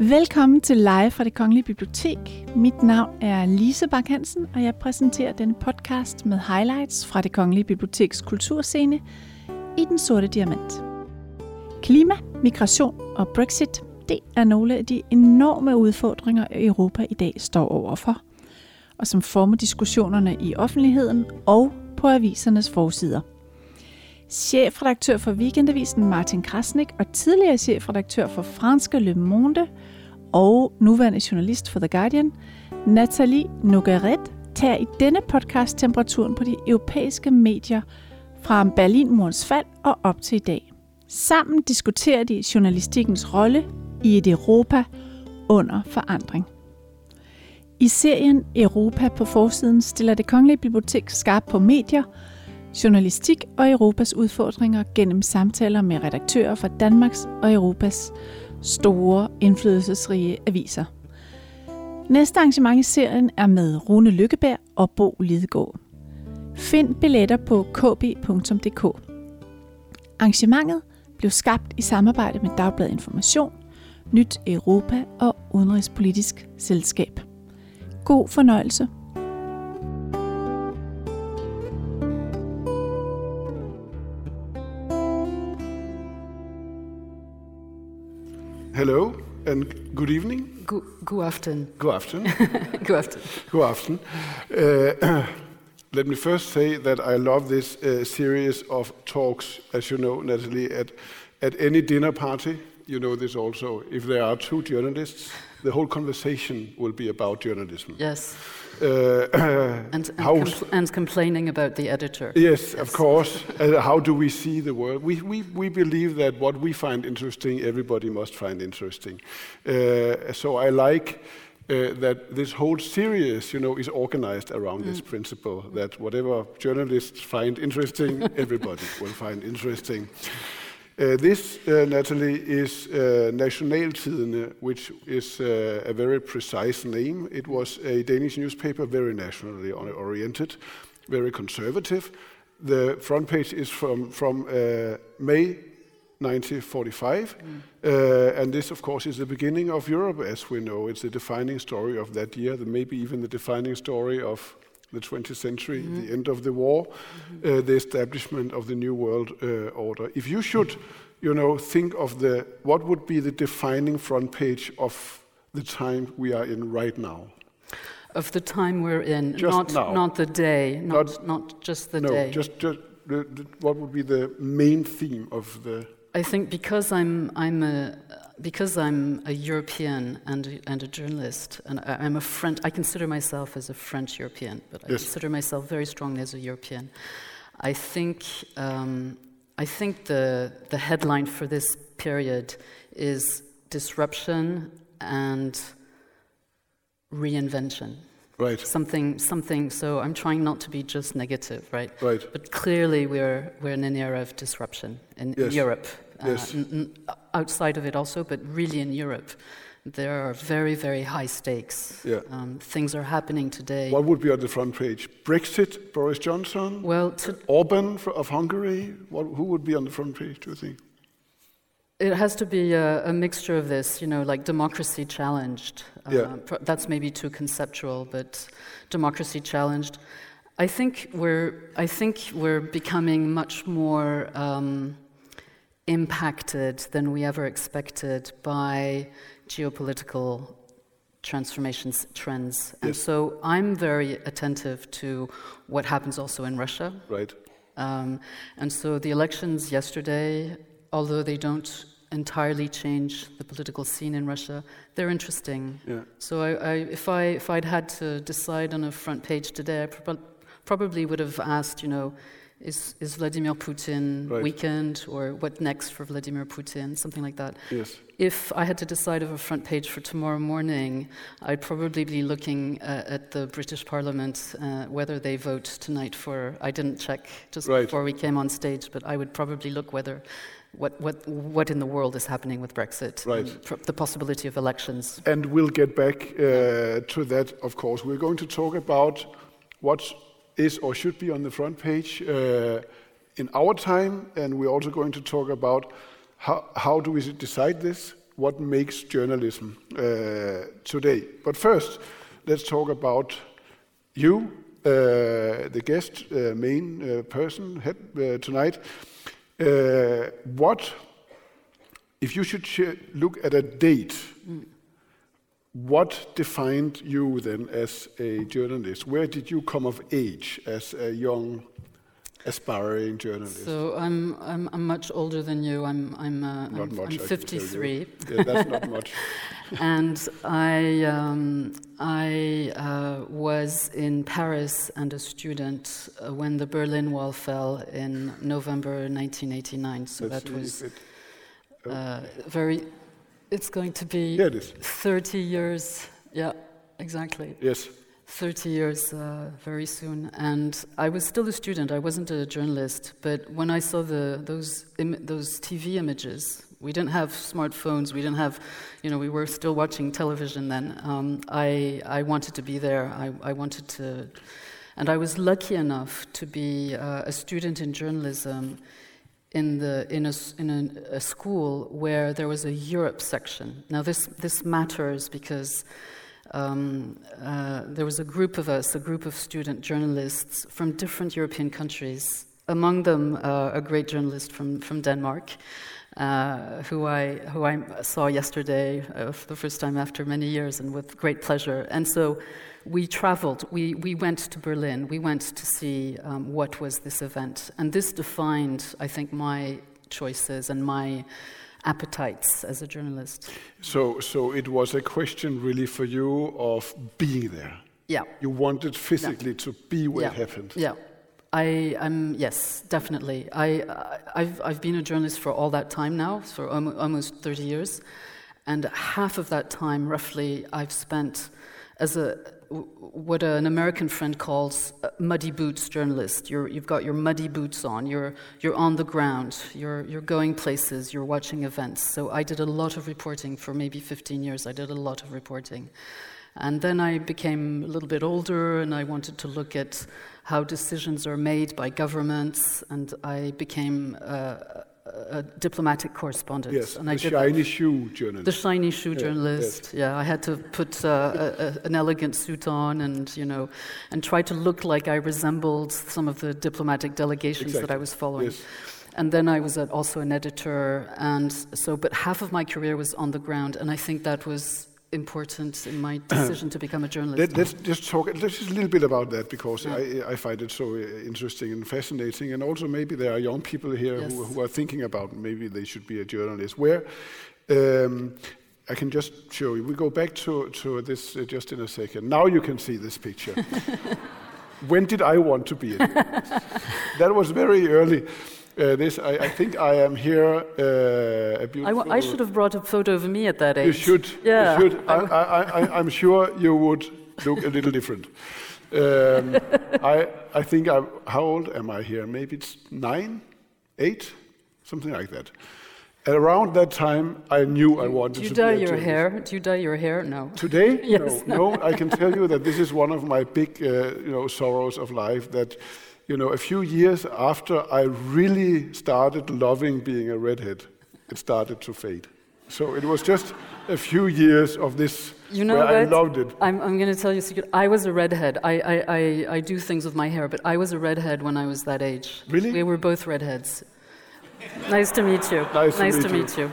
Velkommen til Live fra det Kongelige Bibliotek. Mit navn er Lise Bak Hansen, og jeg præsenterer denne podcast med highlights fra det Kongelige Biblioteks kulturscene i Den Sorte Diamant. Klima, migration og Brexit, det er nogle af de enorme udfordringer, Europa i dag står overfor, og som former diskussionerne i offentligheden og på avisernes forsider. Chefredaktør for Weekendavisen Martin Krasnik og tidligere chefredaktør for franske Le Monde og nuværende journalist for The Guardian, Nathalie Nogaret, tager i denne podcast temperaturen på de europæiske medier fra Berlinmurens fald og op til i dag. Sammen diskuterer de journalistikkens rolle i et Europa under forandring. I serien Europa på forsiden stiller det Kongelige Bibliotek skarp på medier, journalistik og Europas udfordringer gennem samtaler med redaktører fra Danmarks og Europas store, indflydelsesrige aviser. Næste arrangement i serien er med Rune Lykkeberg og Bo Lidegaard. Find billetter på kb.dk. Arrangementet blev skabt i samarbejde med Dagbladet Information, Nyt Europa og Udenrigspolitisk Selskab. God fornøjelse. Hello and good evening. God, god aften. Good afternoon. God aften. Good afternoon. Uh, let me first say that I love this uh, series of talks, as you know, Natalie, at, at any dinner party. You know this also. If there are two journalists, the whole conversation will be about journalism. Yes. Uh, And, and, compl- and complaining about the editor. Yes, of course. Uh, how do we see the world? We, we, we believe that what we find interesting, everybody must find interesting. Uh, so I like uh, that this whole series, you know, is organized around this principle that whatever journalists find interesting, everybody will find interesting. Uh, this, uh, Natalie, is uh, Nationaltidende, which is uh, a very precise name. It was a Danish newspaper, very nationally oriented, very conservative. The front page is from, from uh, May 1945, uh, and this, of course, is the beginning of Europe as we know. It's the defining story of that year, the, maybe even the defining story of the 20th century, the end of the war, uh, the establishment of the new world uh, order. If you should, you know, think of the what would be the defining front page of the time we are in right now. Of the time we're in, Just not, now. not the day, not, Not- not, just the no, day. just, just the, the, what would be the main theme of the I think because I'm, I'm a, because I'm a European and, a- and a journalist, and I, I'm a French, I consider myself as a French European, but I consider myself very strongly as a European. I think, um, I think the, the headline for this period is disruption and reinvention. right, Something, something, so I'm trying not to be just negative, right? right, But clearly, we're, we're in an era of disruption in Yes. Europe. Uh, Yes. n- outside of it also, but really in Europe, there are very, very high stakes. Yeah. Um, things are happening today. What would be on the front page? Brexit, Boris Johnson, well, Orban of Hungary. What, who would be on the front page? Do you think? it has to be a, a mixture of this, you know, like democracy challenged. Uh, Yeah. pro- that's maybe too conceptual, but democracy challenged. I think we're, I think we're becoming much more um, impacted than we ever expected by geopolitical transformations, trends. And Yes. so I'm very attentive to what happens also in Russia. Right. Um, and so the elections yesterday, although they don't entirely change the political scene in Russia, they're interesting. Yeah. So I, I, if, I, if I'd had to decide on a front page today, I prob- probably would have asked, you know, is, is Vladimir Putin Right. weakened or what next for Vladimir Putin, something like that. Yes. If I had to decide of a front page for tomorrow morning, I'd probably be looking uh, at the British Parliament, uh, whether they vote tonight for. I didn't check just Right. before we came on stage, but I would probably look whether what, what, what in the world is happening with Brexit, Right. the possibility of elections. And we'll get back uh, to that, of course. We're going to talk about what is or should be on the front page uh, in our time, and we're also going to talk about how, how do we decide this? what makes journalism uh, today. But first, let's talk about you, uh, the guest, uh, main uh, person head, uh, tonight. Uh, what, if you should look at a date. What defined you then as a journalist? Where did you come of age as a young aspiring journalist? So I'm, I'm, I'm much older than you. I'm, I'm, uh, not I'm, much, I'm 53. Yeah, that's not much. and I, um, I uh, was in Paris and a student uh, when the Berlin Wall fell in November 1989. So Let's that was it, oh. Uh, very. It's going to be yeah, it is. 30 years. Yeah, exactly. Yes. 30 years uh, very soon, and I was still a student. I wasn't a journalist, but when I saw the, those those TV images, we didn't have smartphones. We didn't have, you know, we were still watching television then. Um, I I wanted to be there. I, I wanted to, and I was lucky enough to be uh, a student in journalism in, the, in, a, in a, a, school where there was a Europe section. Now, this, this matters because um, uh, there was a group of us, a group of student journalists from different European countries, among them uh, a great journalist from, from Denmark. Uh, who I who I saw yesterday uh, for the first time after many years, and with great pleasure. And so, we traveled. We we went to Berlin. We went to see um, what was this event, and this defined, I think, my choices and my appetites as a journalist. So, so it was a question really for you of being there. Yeah. You wanted physically yeah. to be where yeah. it happened. Yeah. I am yes, definitely. I I've I've been a journalist for all that time now, for almost 30 years, and half of that time, roughly, I've spent as a what an American friend calls muddy boots journalist. you have got your muddy boots on. You're you're on the ground. You're you're going places. You're watching events. So I did a lot of reporting for maybe 15 years. I did a lot of reporting, and then I became a little bit older, and I wanted to look at how decisions are made by governments, and I became. A diplomatic correspondent. Yes, and the I shiny shoe journalist. The shiny shoe yeah, journalist. Yes. Yeah, I had to put uh, a, a, an elegant suit on and you know, and try to look like I resembled some of the diplomatic delegations exactly. that I was following. Yes. And then I was also an editor, and so, but half of my career was on the ground, and I think that was important in my decision to become a journalist. Let, us just talk let's just a little bit about that because yeah. I, I, find it so uh, interesting and fascinating, and also maybe there are young people here yes. who, who, are thinking about maybe they should be a journalist. Where um, I can just show you. We go back to, to this uh, just in a second. Now you can see this picture. when did I want to be it? that was very early. Uh, this, I, I, think I am here. Uh, a beautiful. I, should have brought a photo of me at that age. You should. Yeah. You should. I, am sure you would look a little different. Um, I, I think I'm. How old am I here? Maybe it's nine, eight, something like that. And around that time, I knew I wanted to. Do you dye your hair? Do you dye your hair? No. Today? yes. No, no. I can tell you that this is one of my big, uh, you know, sorrows of life. That you know, a few years after I really started loving being a redhead, it started to fade. So it was just a few years of this you know where? I loved it. I'm, I'm going to tell you a secret. I was a redhead. I, I, I, I do things with my hair, but I was a redhead when I was that age. Really? We were both redheads. nice to meet you. Nice, nice to, meet, to you. meet you.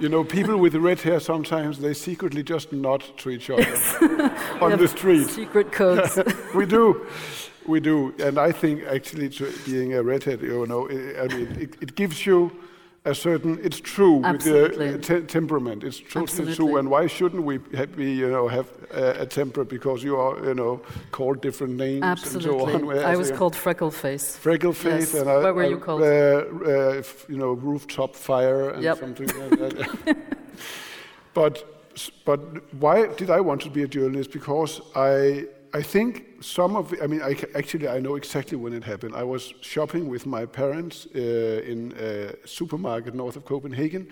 You know, people with red hair sometimes they secretly just nod to each other yes. on the street. Secret codes. we do. We do, and I think actually being a redhead, you know, I mean, it, it gives you a certain. It's true Absolutely. with the te- temperament. It's totally true. And why shouldn't we have, be, you know, have a, a, temper because you are, you know, called different names Absolutely. and so on? I was called freckle face. Freckle face, yes. and I, what were you called? Uh, uh, you know, rooftop fire and yep. something like that. but but why did I want to be a journalist? Because I I think some of, I mean, I, actually, I know exactly when it happened. I was shopping with my parents uh, in a supermarket north of Copenhagen,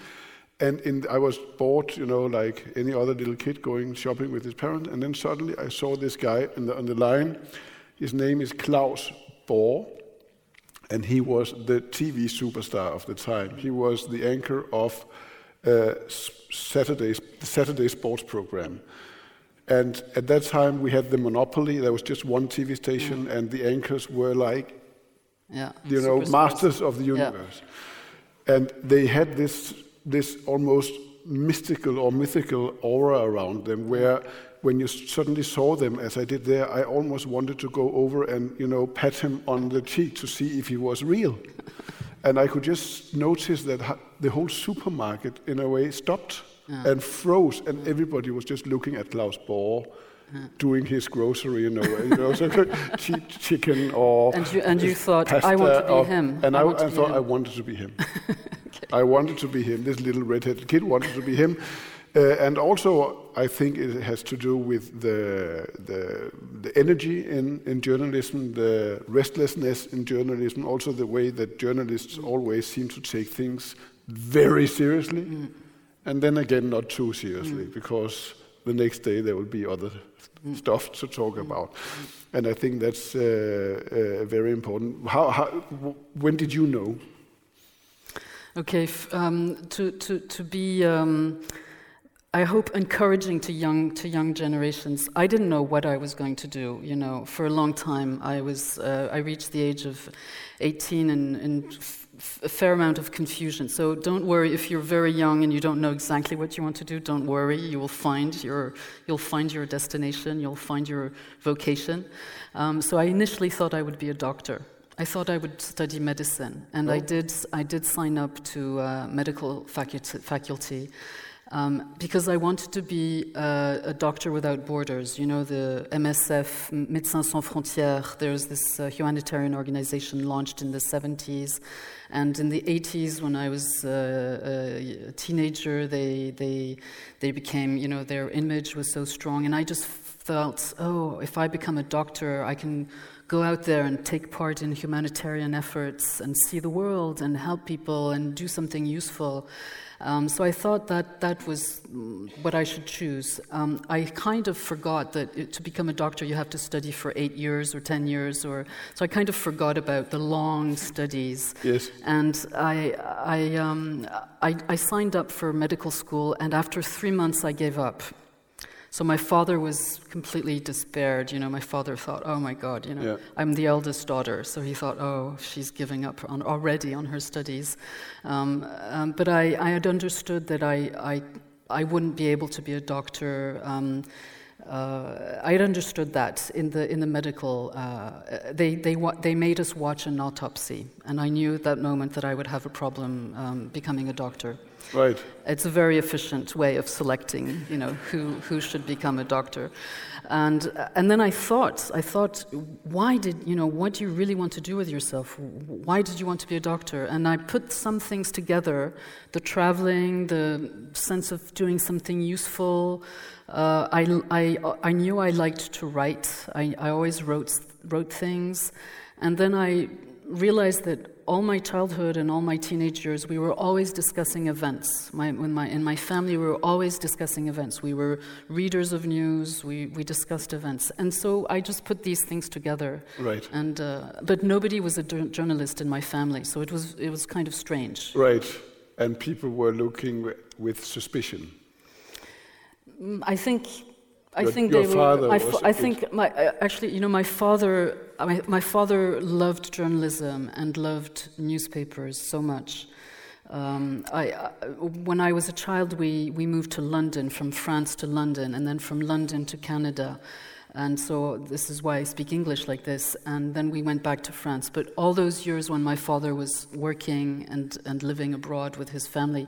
and in, I was bored, you know, like any other little kid going shopping with his parents. And then suddenly I saw this guy the, on the line. His name is Claus Borre, and he was the TV superstar of the time. He was the anchor of uh, Saturday sports program. And at that time, we had the monopoly. There was just one TV station, mm. and the anchors were like, yeah, you know, masters of the universe. Yeah. And they had this this almost mystical or mythical aura around them, where when you suddenly saw them, as I did there, I almost wanted to go over and you know pat him on the cheek to see if he was real. and I could just notice that the whole supermarket, in a way, stopped and froze, and everybody was just looking at Claus Borre. Yeah. Doing his grocery, in a way, you know, so chicken or and you, and you thought I want to be or, him, and I, I, I thought him. I wanted to be him. okay. I wanted to be him. This little redheaded kid wanted to be him, uh, and also, I think it has to do with the, the, the, energy in, in journalism, the restlessness in journalism, also the way that journalists always seem to take things very seriously, mm. And then again, not too seriously, mm. because the next day there will be other mm. stuff to talk about. And I think that's uh, uh, very important. How, how, when did you know? Okay, um, to, to, to be. Um, I hope encouraging to young to young generations. I didn't know what I was going to do. You know, for a long time, I was uh, I reached the age of 18 and, and a fair amount of confusion. So don't worry if you're very young and you don't know exactly what you want to do. Don't worry, you will find your you'll find your destination. You'll find your vocation. Um, so I initially thought I would be a doctor. I thought I would study medicine, and oh. I did. I did sign up to uh, medical faculty. faculty um, because I wanted to be uh, a doctor without borders. You know, the MSF, Médecins Sans Frontières, there's this uh, humanitarian organization launched in the 70s. And in the 80s, when I was uh, a teenager, they, they, they became, you know, their image was so strong. And I just felt, oh, if I become a doctor, I can go out there and take part in humanitarian efforts and see the world and help people and do something useful. Um, so I thought that that was what I should choose. Um, I kind of forgot that it, to become a doctor you have to study for eight years or ten years, or so I kind of forgot about the long studies. Yes. And I, I, um, I, I signed up for medical school, and after three months I gave up. So my father was completely despaired. You know, my father thought, "Oh my God, you know, yeah. I'm the eldest daughter." So he thought, "Oh, she's giving up on, already on her studies." Um, um, but I, I, had understood that I, I, I wouldn't be able to be a doctor. Um, uh, I had understood that in the in the medical, uh, they they wa- they made us watch an autopsy, and I knew at that moment that I would have a problem um, becoming a doctor. Right. It's a very efficient way of selecting, you know, who, who should become a doctor. And, and then I thought, I thought, why did, you know, what do you really want to do with yourself? Why did you want to be a doctor? And I put some things together, the traveling, the sense of doing something useful. Uh, I, I, I knew I liked to write. I, I always wrote, wrote things. And then I realized that all my childhood and all my teenage years, we were always discussing events. My, my, in my family, we were always discussing events. We were readers of news. We, we discussed events, and so I just put these things together. Right. And uh, but nobody was a journalist in my family, so it was it was kind of strange. Right. And people were looking with suspicion. Mm, I think I think your they were. I, f- I think my uh, actually, you know, my father. My, my father loved journalism and loved newspapers so much. Um, I, uh, when I was a child, we, we moved to London, from France to London, and then from London to Canada. And so this is why I speak English like this. And then we went back to France. But all those years when my father was working and, and living abroad with his family,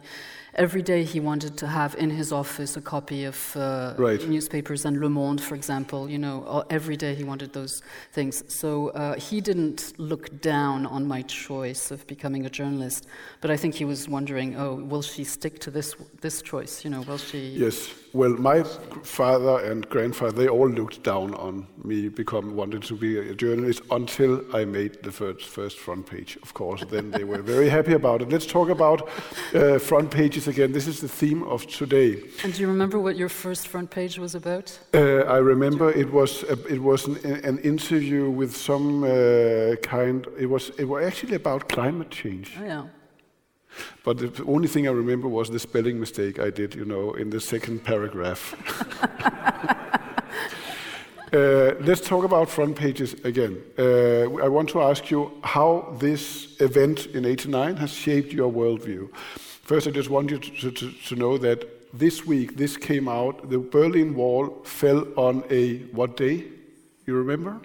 every day he wanted to have in his office a copy of uh, right. newspapers and Le Monde, for example. You know, every day he wanted those things. So uh, he didn't look down on my choice of becoming a journalist, but I think he was wondering, oh, will she stick to this this choice? You know, will she? Yes. Well, my father and grandfather, they all looked down on me become wanted to be a journalist until I made the first, first front page. Of course, then they were very happy about it. Let's talk about uh, front pages again. This is the theme of today. And do you remember what your first front page was about? Uh, I remember it was a, it was an, an interview with some uh, kind. It was it was actually about climate change. Oh, yeah. But the only thing I remember was the spelling mistake I did, you know, in the second paragraph. uh, let's talk about front pages again. Uh, I want to ask you how this event in 89 has shaped your worldview. First, I just want you to, to, to know that this week, this came out, the Berlin Wall fell on a what day? You remember?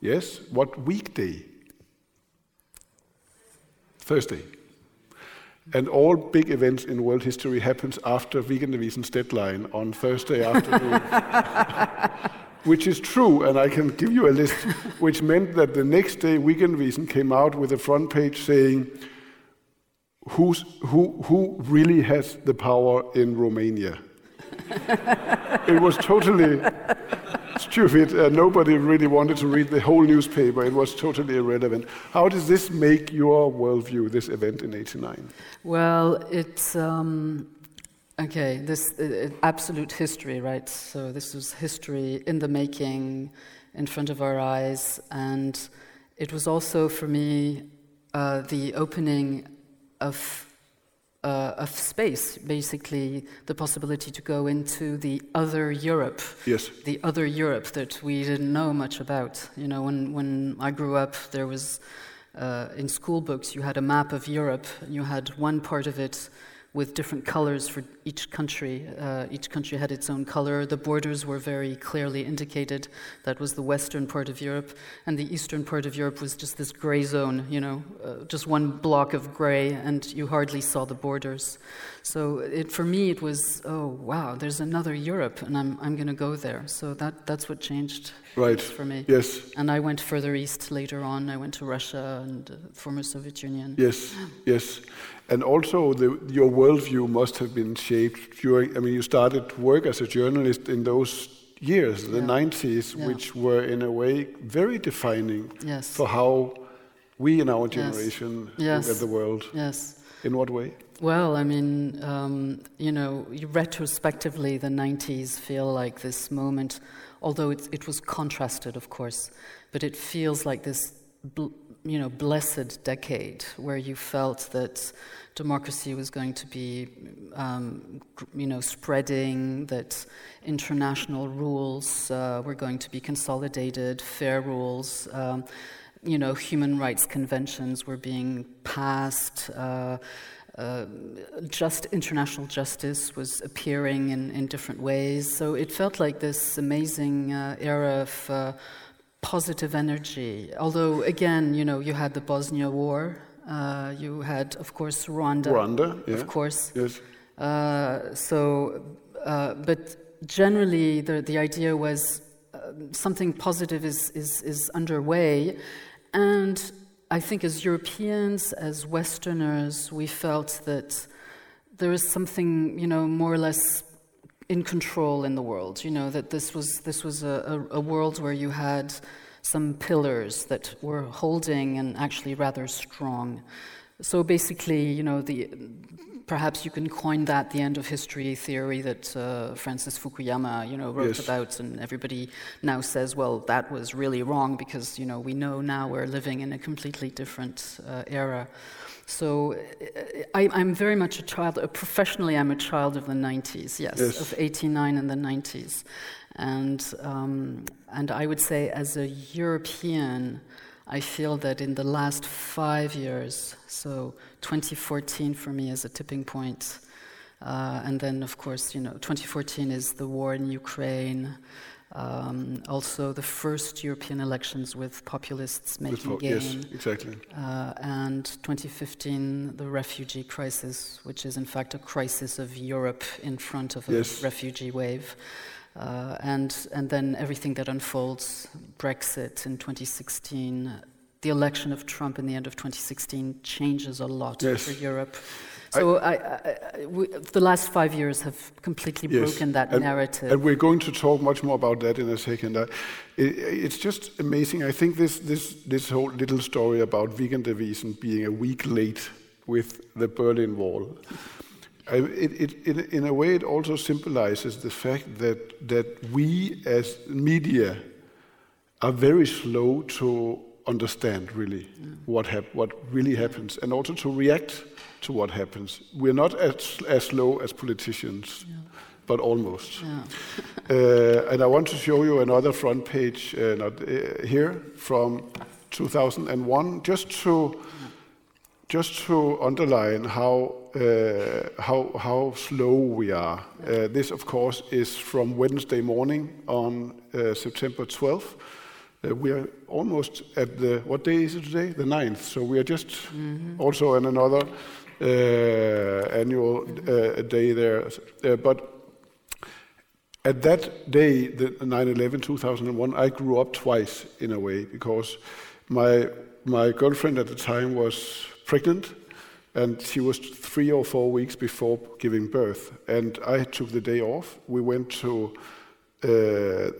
Yes? What weekday? Thursday. And all big events in world history happens after Weekendavisen's deadline on Thursday afternoon. which is true, and I can give you a list, which meant that the next day Weekendavisen came out with a front page saying, Who's, who, who really has the power in Romania? it was totally stupid. Uh, nobody really wanted to read the whole newspaper. It was totally irrelevant. How does this make your worldview, this event in 89? Well, it's. Um, okay, this uh, absolute history, right? So, this was history in the making, in front of our eyes. And it was also, for me, uh, the opening of uh, of space, basically the possibility to go into the other Europe. Yes. The other Europe that we didn't know much about. You know, when, when I grew up, there was, uh, in school books, you had a map of Europe, and you had one part of it with different colors for each country. Uh, each country had its own color. The borders were very clearly indicated. That was the western part of Europe, and the eastern part of Europe was just this gray zone, you know, uh, just one block of gray, and you hardly saw the borders. So it, for me, it was, oh, wow, there's another Europe, and I'm, I'm going to go there. So that, that's what changed right. for me. Yes. And I went further east later on. I went to Russia and uh, former Soviet Union. Yes, yes. And also, the, your worldview must have been shaped during. I mean, you started work as a journalist in those years, the yeah. 90s, yeah. which were in a way very defining yes. for how we in our generation yes. look at the world. Yes. In what way? Well, I mean, um, you know, retrospectively, the 90s feel like this moment, although it, it was contrasted, of course, but it feels like this you know, blessed decade where you felt that democracy was going to be, um, you know, spreading, that international rules uh, were going to be consolidated, fair rules, um, you know, human rights conventions were being passed. Uh, uh, just international justice was appearing in, in different ways. So it felt like this amazing uh, era of uh, positive energy. Although, again, you know, you had the Bosnia War, uh, you had, of course, Rwanda. Rwanda, yeah. Of course. Yes. Uh, so, uh, but generally, the, the idea was uh, something positive is, is, is underway. And I think as Europeans, as Westerners, we felt that there is something, you know, more or less in control in the world. You know that this was this was a, a, a, world where you had some pillars that were holding and actually rather strong. So basically, you know, the perhaps you can coin that the end of history theory that uh, Francis Fukuyama, you know, wrote yes. about, and everybody now says, well, that was really wrong because you know we know now we're living in a completely different uh, era. So I, am very much a child, uh, professionally, I'm a child of the 90s, yes, yes. of 89 and the 90s. And, um, and I would say, as a European, I feel that in the last five years, so 2014 for me is a tipping point, uh, and then, of course, you know, 2014 is the war in Ukraine. Um, also, the first European elections with populists making with, gain. Yes, exactly. Uh, and 2015, the refugee crisis, which is in fact a crisis of Europe in front of a yes. refugee wave. Uh, and, and then everything that unfolds, Brexit in 2016, the election of Trump in the end of 2016 changes a lot yes. for Europe. So I, I, I, we, the last five years have completely yes. broken that and, narrative. And we're going to talk much more about that in a second. Uh, it, it's just amazing. I think this, this, this whole little story about Weekendavisen being a week late with the Berlin Wall, it, it, in a way, it also symbolizes the fact that, that we as media are very slow to understand really what hap- what really happens, and also to react to what happens. We're not as as slow as politicians, but almost. Uh, and I want to show you another front page, uh, not uh, here, from 2001, just to just to underline how uh, how how slow we are. Uh, this, of course, is from Wednesday morning on uh, September 12th. Uh, we are almost at the what day is it today? The 9th. So we are just also in another annual uh, day there. Uh, but at that day, the 9/11, 2001, I grew up twice in a way because my my girlfriend at the time was pregnant, and she was three or four weeks before giving birth, and I took the day off. We went to uh,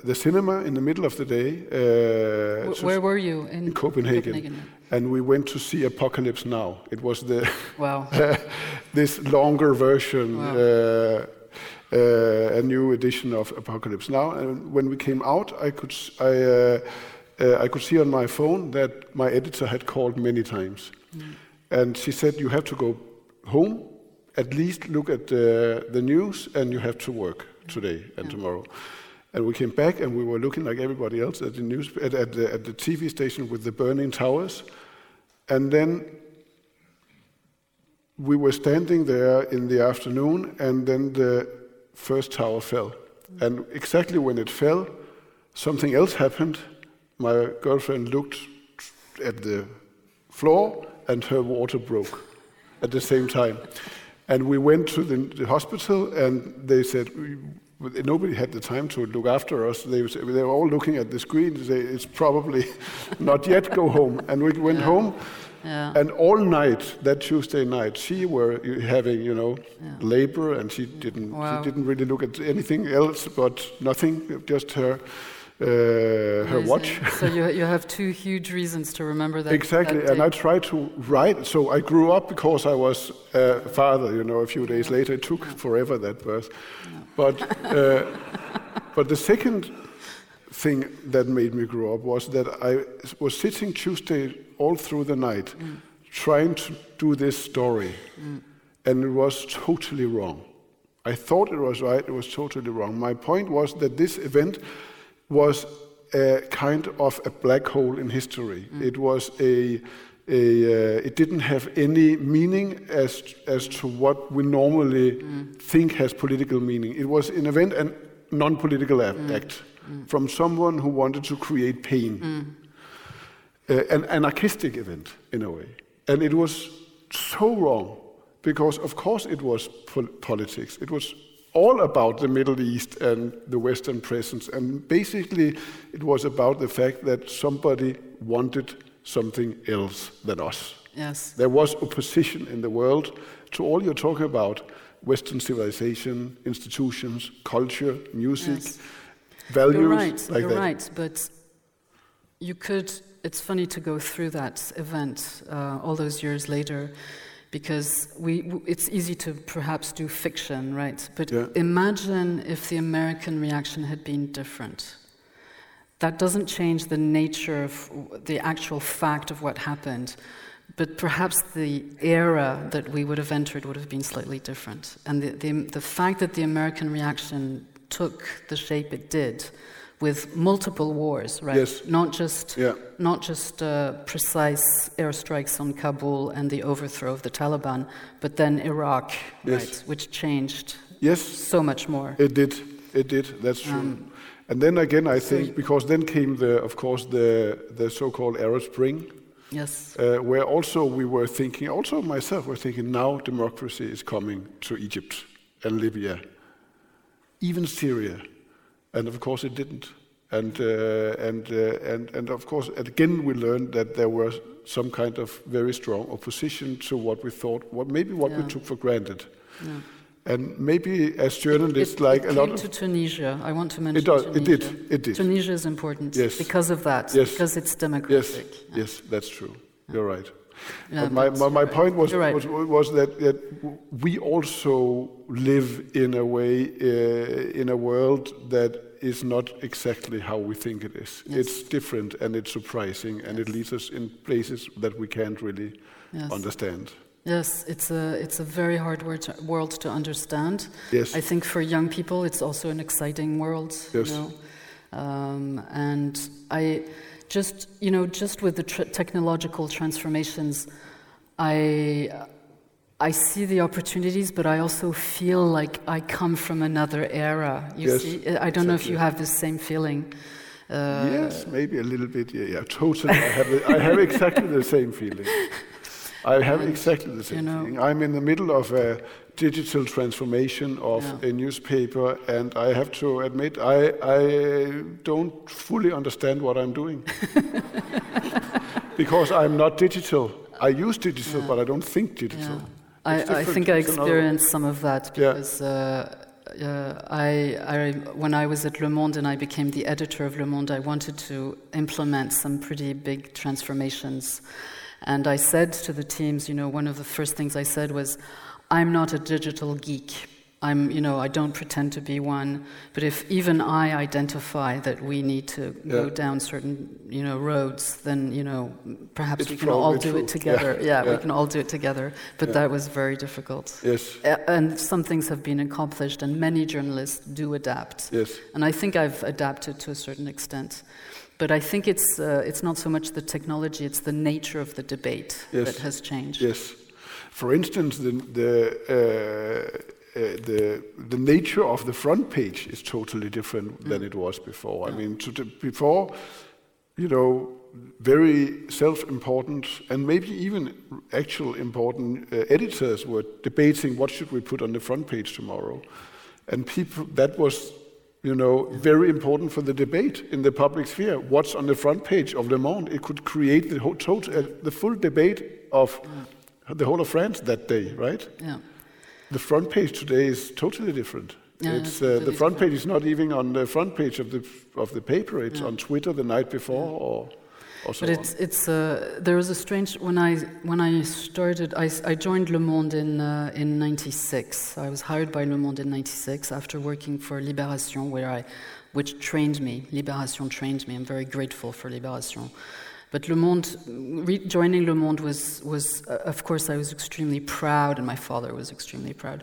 the cinema in the middle of the day. Uh, Wh- Where were you? in Copenhagen, and we went to see Apocalypse Now. It was the Wow. this longer version, Wow. uh, uh, a new edition of Apocalypse Now. And when we came out, I could I, uh, uh, I could see on my phone that my editor had called many times, and she said, "You have to go home, at least look at the, the news, and you have to work today and tomorrow." And we came back, and we were looking like everybody else at the news at, at, the, at the TV station with the burning towers, and then we were standing there in the afternoon, and then the first tower fell. And exactly when it fell, something else happened. My girlfriend looked at the floor, and her water broke at the same time. And we went to the, hospital, and they said, "We- nobody had the time to look after us. They, was- they were all looking at the screen. Say, it's probably not yet go home. And we went home, Yeah. and all night, that Tuesday night, she were having, you know, labor, and she didn't, Wow. she didn't really look at anything else, but nothing, just her, Uh, her watch. So you, you have two huge reasons to remember that. Exactly, that and I tried to write. So I grew up because I was a father. You know, a few days later, it took forever that birth. But uh, but the second thing that made me grow up was that I was sitting Tuesday all through the night, mm. trying to do this story, mm. and it was totally wrong. I thought it was right, it was totally wrong. My point was that this event was a kind of a black hole in history. Mm. It was a, a uh, it didn't have any meaning as as to what we normally mm. think has political meaning. It was an event and non-political a- mm. act from someone who wanted to create pain uh, an anarchistic event in a way. And it was so wrong because, of course, it was pol- politics. It was all about the Middle East and the Western presence. And basically, it was about the fact that somebody wanted something else than us. Yes. There was opposition in the world to all you're talking about Western civilization, institutions, culture, music, Yes. values You're right. like you're that. right. But you could. It's funny to go through that event uh, all those years later, because we. It's easy to perhaps do fiction, right? But Yeah. imagine if the American reaction had been different. That doesn't change the nature of the actual fact of what happened, but perhaps the era that we would have entered would have been slightly different. And the, the, the fact that the American reaction took the shape it did with multiple wars, right? Yes. Not just, Yeah. not just uh, precise airstrikes on Kabul and the overthrow of the Taliban, but then Iraq, Yes. right? Which changed Yes, so much more. It did. It did. That's true. and then again, I think because then came the, of course, the the so-called Arab Spring, Yes. uh, where also we were thinking, also myself, was thinking, now democracy is coming to Egypt and Libya, even Syria, and of course it didn't. And uh, and uh, and and of course, again, we learned that there was some kind of very strong opposition to what we thought, what maybe what we took for granted. Yeah. And maybe as journalists, it, like it a lot of to Tunisia. I want to mention It does. It Tunisia. did. It did. Tunisia is important Yes. because of that, Yes. because it's Yes, democratic. yes, that's true. You're right. But my, my, my point was, right. was, was that, that we also live in a way, uh, in a world that is not exactly how we think it is. Yes. It's different and it's surprising and it leads us in places that we can't really Yes. understand. Yes, it's a it's a very hard world to understand. Yes. I think for young people, it's also an exciting world. Yes. You know? um, and I just you know just with the tr- technological transformations, I. I see the opportunities, but I also feel like I come from another era. You Yes, see, I don't know if you have the same feeling. Uh, yes, maybe a little bit. Yeah, yeah, totally. I have, I have exactly the same feeling. I have exactly the same you know- feeling. I'm in the middle of a digital transformation of Yeah. a newspaper, and I have to admit, I, I don't fully understand what I'm doing. because I'm not digital. I use digital, but I don't think digital. Yeah. I, I think I experienced some of that Yeah. because uh, uh, I, I, when I was at Le Monde and I became the editor of Le Monde, I wanted to implement some pretty big transformations. And I said to the teams, you know, one of the first things I said was, I'm not a digital geek. I'm, you know, I don't pretend to be one. But if even I identify that we need to go down certain, you know, roads, then, you know, perhaps It's we can all do true. it together. Yeah. Yeah, Yeah. we can all do it together. But that was very difficult. Yes, and some things have been accomplished, and many journalists do adapt. yes, And I think I've adapted to a certain extent. But I think it's, uh, it's not so much the technology, it's the nature of the debate Yes. that has changed. yes. For instance, the, the, uh, uh, the, the nature of the front page is totally different than it was before. I mean, to before, you know, very self-important and maybe even actual important uh, editors were debating what should we put on the front page tomorrow, and people that was, you know, very important for the debate in the public sphere. What's on the front page of Le Monde? It could create the whole total, uh, the full debate of the whole of France that day, right? Yeah. The front page today is totally different. Yeah, it's it's uh, the front page is not even on the front page of the of the paper. It's on Twitter the night before, or or so But on. it's, it's uh, there was a strange when I when I started I, I joined Le Monde in uh, in '96. I was hired by Le Monde in '96 after working for Libération, where I which trained me. Libération trained me. I'm very grateful for Libération. But Le Monde, re- joining Le Monde was was uh, of course I was extremely proud, and my father was extremely proud.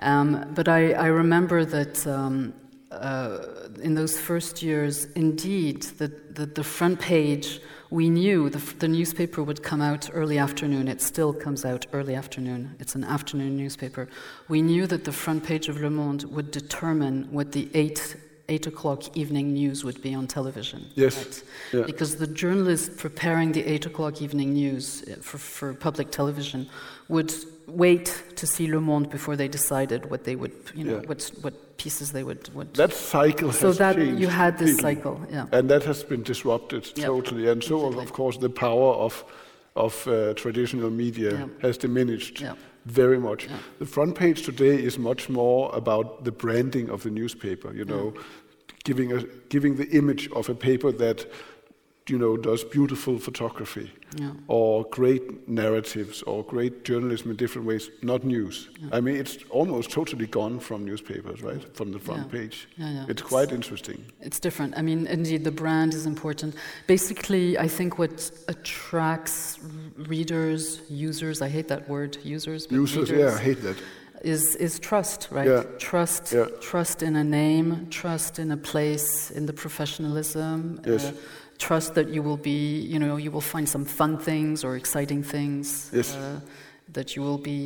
Um, but I, I remember that. Um, uh, in those first years, indeed, the, the, the front page, we knew the, the newspaper would come out early afternoon. It still comes out early afternoon. It's an afternoon newspaper. We knew that the front page of Le Monde would determine what the eight, eight o'clock evening news would be on television. Yes. Yeah. Because the journalist preparing the eight o'clock evening news uh, for, for public television would wait to see Le Monde before they decided what they would, you know, Yeah. what, what pieces they would. would that cycle has so that you had this cycle, yeah. and that has been disrupted Yeah, totally. And so, of- of course, the power of of uh, traditional media Yeah. has diminished. Very much. Yeah. The front page today is much more about the branding of the newspaper. You know, mm. giving a, giving the image of a paper that you know does beautiful photography Yeah. or great narratives or great journalism in different ways, not news. I mean, it's almost totally gone from newspapers, right? From the front Yeah. page. Yeah, yeah. It's It's- quite interesting. It's different. I mean, indeed, the brand is important. Basically, I think what attracts readers, users, I hate that word, users, but Users, readers, yeah, I hate that. is, is trust, right? Yeah. Trust, Yeah. trust in a name, trust in a place, in the professionalism. uh, Yes. Trust that you will be, you know, you will find some fun things or exciting things. Yes. Uh, that you will be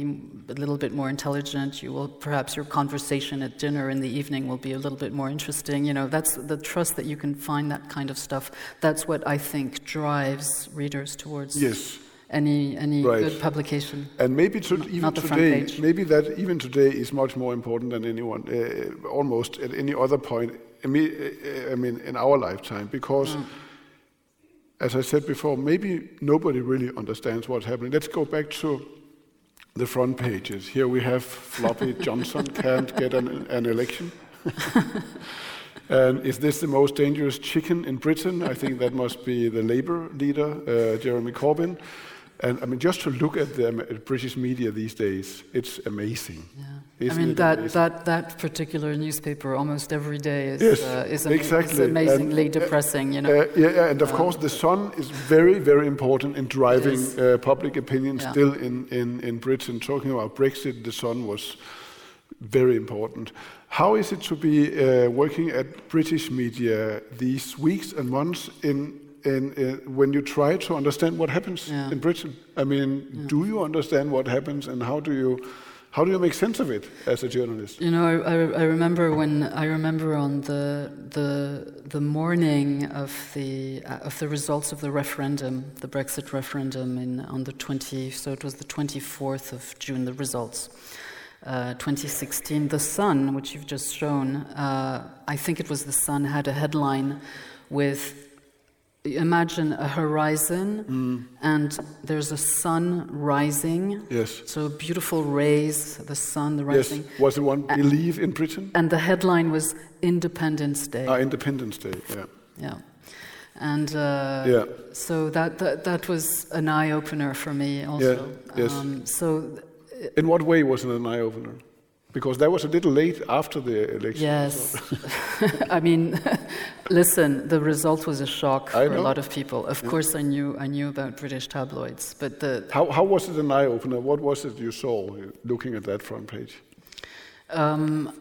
a little bit more intelligent. You will perhaps your conversation at dinner in the evening will be a little bit more interesting. You know, that's the trust that you can find that kind of stuff. That's what I think drives readers towards Yes. any any Right. good publication. And maybe to, even not the front today, maybe that even today is much more important than anyone, uh, almost at any other point. I mean, uh, I mean, in our lifetime, because, Mm. As I said before, maybe nobody really understands what's happening. Let's go back to the front pages. Here we have Floppy Johnson can't get an, an election. and is this the most dangerous chicken in Britain? I think that must be the Labour leader, uh, Jeremy Corbyn. And I mean, just to look at the um, British media these days, it's amazing. Yeah. Isn't I mean that, amazing? that that particular newspaper almost every day is Yes, uh, is, ama- is exactly. amazingly And, uh, depressing. You know. Uh, yeah, yeah, and of course, the sun is very, very important in driving uh, public opinion Yeah. still in, in, in Britain. Talking about Brexit, the sun was very important. How is it to be uh, working at British media these weeks and months in, in, uh, when you try to understand what happens Yeah. in Britain? I mean, do you understand what happens and how do you, how do you make sense of it as a journalist? You know, I, I, I remember when I remember on the the the morning of the uh, of the results of the referendum, the Brexit referendum, in on the 20. So it was the 24th of June. The results, uh, 2016. The Sun, which you've just shown, uh, I think it was the Sun, had a headline with. Imagine a horizon, and there's a sun rising. Yes. So beautiful rays, the sun, the rising. Yes. Was the one believe in Britain? And the headline was Independence Day. Ah, Independence Day, yeah. yeah. And uh, Yeah. so that, that, that was an eye opener for me also. Yeah. yes. Um, so, In what way was it an eye opener? Because that was a little late after the election. yes. I mean, listen, the result was a shock I for a lot of people. Of course, I knew, I knew about British tabloids, but the, How, how was it an eye opener? What was it you saw uh, looking at that front page? Um,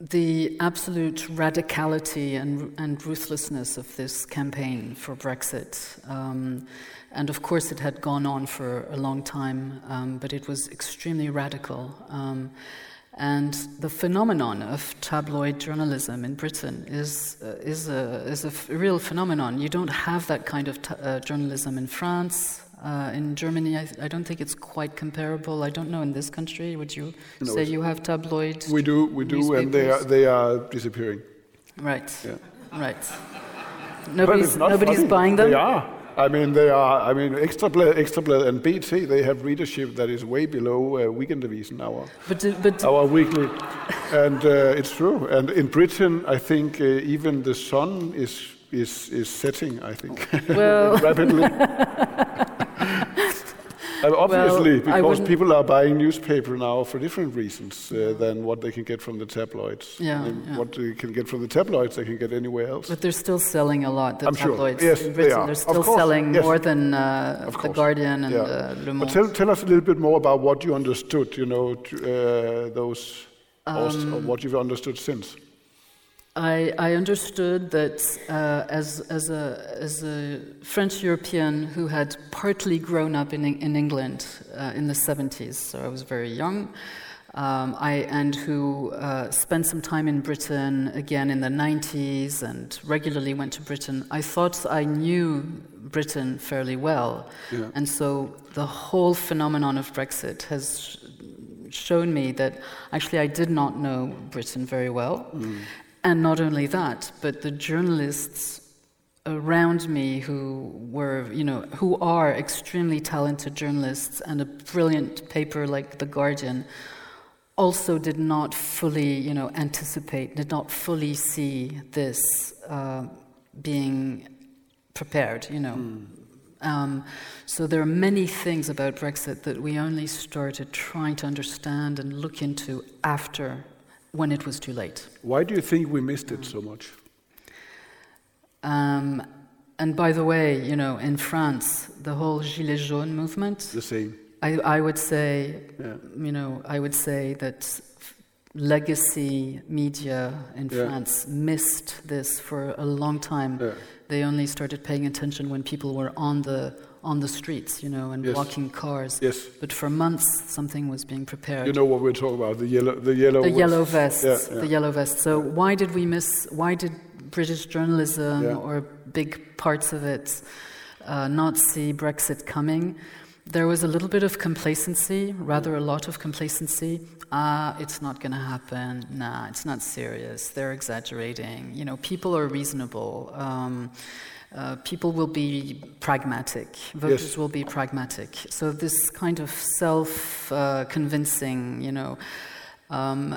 the absolute radicality and, and ruthlessness of this campaign for Brexit. Um, and of course, it had gone on for a long time, um, but it was extremely radical. Um, and the phenomenon of tabloid journalism in Britain is, uh, is, a, is a f- real phenomenon. You don't have that kind of t- uh, journalism in France. Uh, in Germany, I, I don't think it's quite comparable. I don't know in this country. Would you No, say you have tabloid? We do, we do, and they are, they are disappearing. Right. Yeah. Right. Nobody's, nobody's funny. buying them. They are. I mean, they are. I mean, Extrablad, Extrablad and BT, they have readership that is way below uh, Weekendavisen, our, But, but our weekly. And uh, it's true. And in Britain, I think uh, even the sun is, is, is setting, I think, Well- rapidly. And obviously, Well, because people are buying newspaper now for different reasons uh, than what they can get from the tabloids. Yeah, yeah. What they can get from the tabloids, they can get anywhere else. but they're still selling a lot. The I'm sure. tabloids Yes, in they Britain, are. are Of still course, selling yes. more than uh, the. Guardian and Yeah. uh, Le But tell, tell us a little bit more about what you understood, you know, to, uh, those, or or Um, what you've understood since. I, I understood that uh, as, as, a, as a French European who had partly grown up in, in England uh, in the 70s, so I was very young, um, I, and who uh, spent some time in Britain again in the 90s and regularly went to Britain, I thought I knew Britain fairly well. Yeah. And so the whole phenomenon of Brexit has shown me that actually I did not know Britain very well. And not only that, but the journalists around me who were, you know, who are extremely talented journalists and a brilliant paper like The Guardian also did not fully, you know, anticipate, did not fully see this uh, being prepared, you know. Um, so there are many things about Brexit that we only started trying to understand and look into after, when it was too late. Why do you think we missed it so much? Um, and by the way, you know, in France, the whole Gilets jaunes movement, The same. I, I would say, Yeah. you know, I would say that legacy media in Yeah. France missed this for a long time. Yeah. They only started paying attention when people were on the on the streets, you know, and Yes. walking cars. Yes. But for months, something was being prepared. You know what we're talking about, the yellow, the yellow the vest. yellow vests, Yeah, yeah. the yellow vests. So why did we miss? Why did British journalism Yeah. or big parts of it uh, not see Brexit coming? There was a little bit of complacency, rather a lot of complacency. Ah, it's not going to happen. Nah, it's not serious. They're exaggerating. You know, people are reasonable. Um, uh, people will be pragmatic. Voters Yes. will be pragmatic. So this kind of self-convincing, you know, um,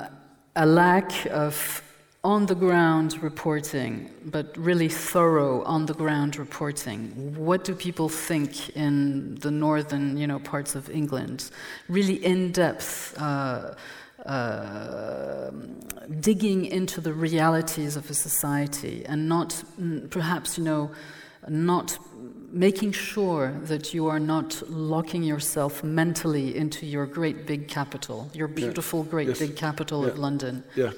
a lack of on the ground reporting, but really thorough on the ground reporting. What do people think in the northern, you know, parts of England? Really in depth. Uh, uh, digging into the realities of a society and not mm, perhaps you know not making sure that you are not locking yourself mentally into your great big capital, your beautiful yeah. great yes. big capital yeah. of London. Yeah.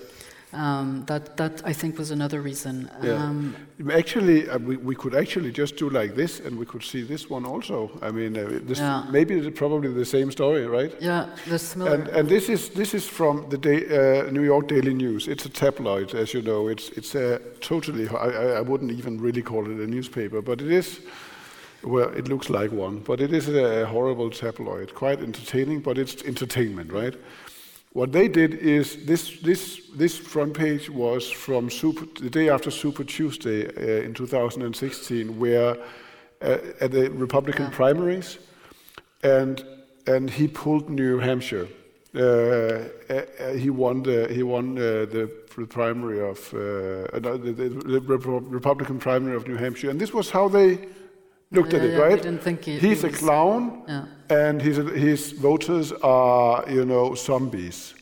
Um, that, that I think was another reason. Yeah. Um, actually, uh, we, we could actually just do like this, and we could see this one also. I mean, uh, this yeah. maybe it's probably the same story, right? Yeah, the similar. And, and this is this is from the day, uh, New York Daily News. It's a tabloid, as you know. It's it's a totally. I, I wouldn't even really call it a newspaper, but it is. Well, it looks like one, but it is a horrible tabloid. Quite entertaining, but it's entertainment, right? What they did is this, this, this front page was from Super, the day after Super Tuesday uh, in 2016, where uh, at the Republican yeah. primaries, and, and he pulled New Hampshire. Uh, uh he won the, he won uh, the, primary of uh, the, the, the, Republican primary of New Hampshire, and this was how they looked yeah, at it, yeah, right? Didn't think he, He's he a clown, yeah. and his, his voters are, you know, zombies.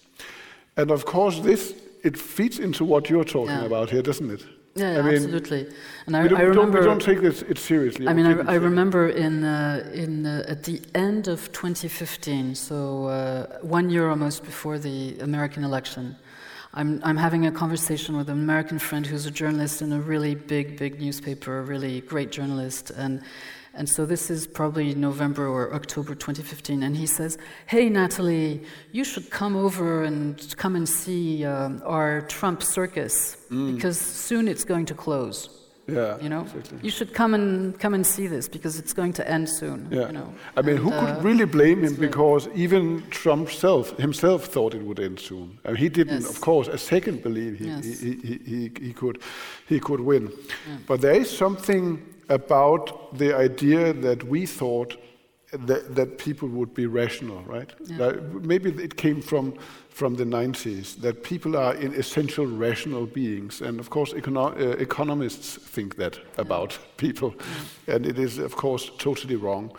And of course, this it feeds into what you're talking about here, doesn't it? Yeah, I mean, absolutely. And I, we don't, I remember, don't, we don't take this it seriously. I mean, I, I remember in uh, in uh, at the end of 2015, so uh, one year almost before the American election. I'm, I'm having a conversation with an American friend who's a journalist in a really big, big newspaper, a really great journalist. And, and so this is probably November or October 2015. And he says, Hey, Natalie, you should come over and come and see um, our Trump circus mm. because soon it's going to close. Yeah, you know, exactly. you should come and come and see this because it's going to end soon. Yeah. You know? I mean, and, who could uh, really blame him because even Trump self, himself thought it would end soon. I mean, he didn't, yes. of course, a second believe he, yes. he, he, he, he, could he could win. Yeah. But there is something about the idea that we thought that, that people would be rational, right? Yeah. maybe it came from from the 90s that people are in essential rational beings. And of course, econo- uh, economists think that about yeah. people. Yeah. And it is, of course, totally wrong.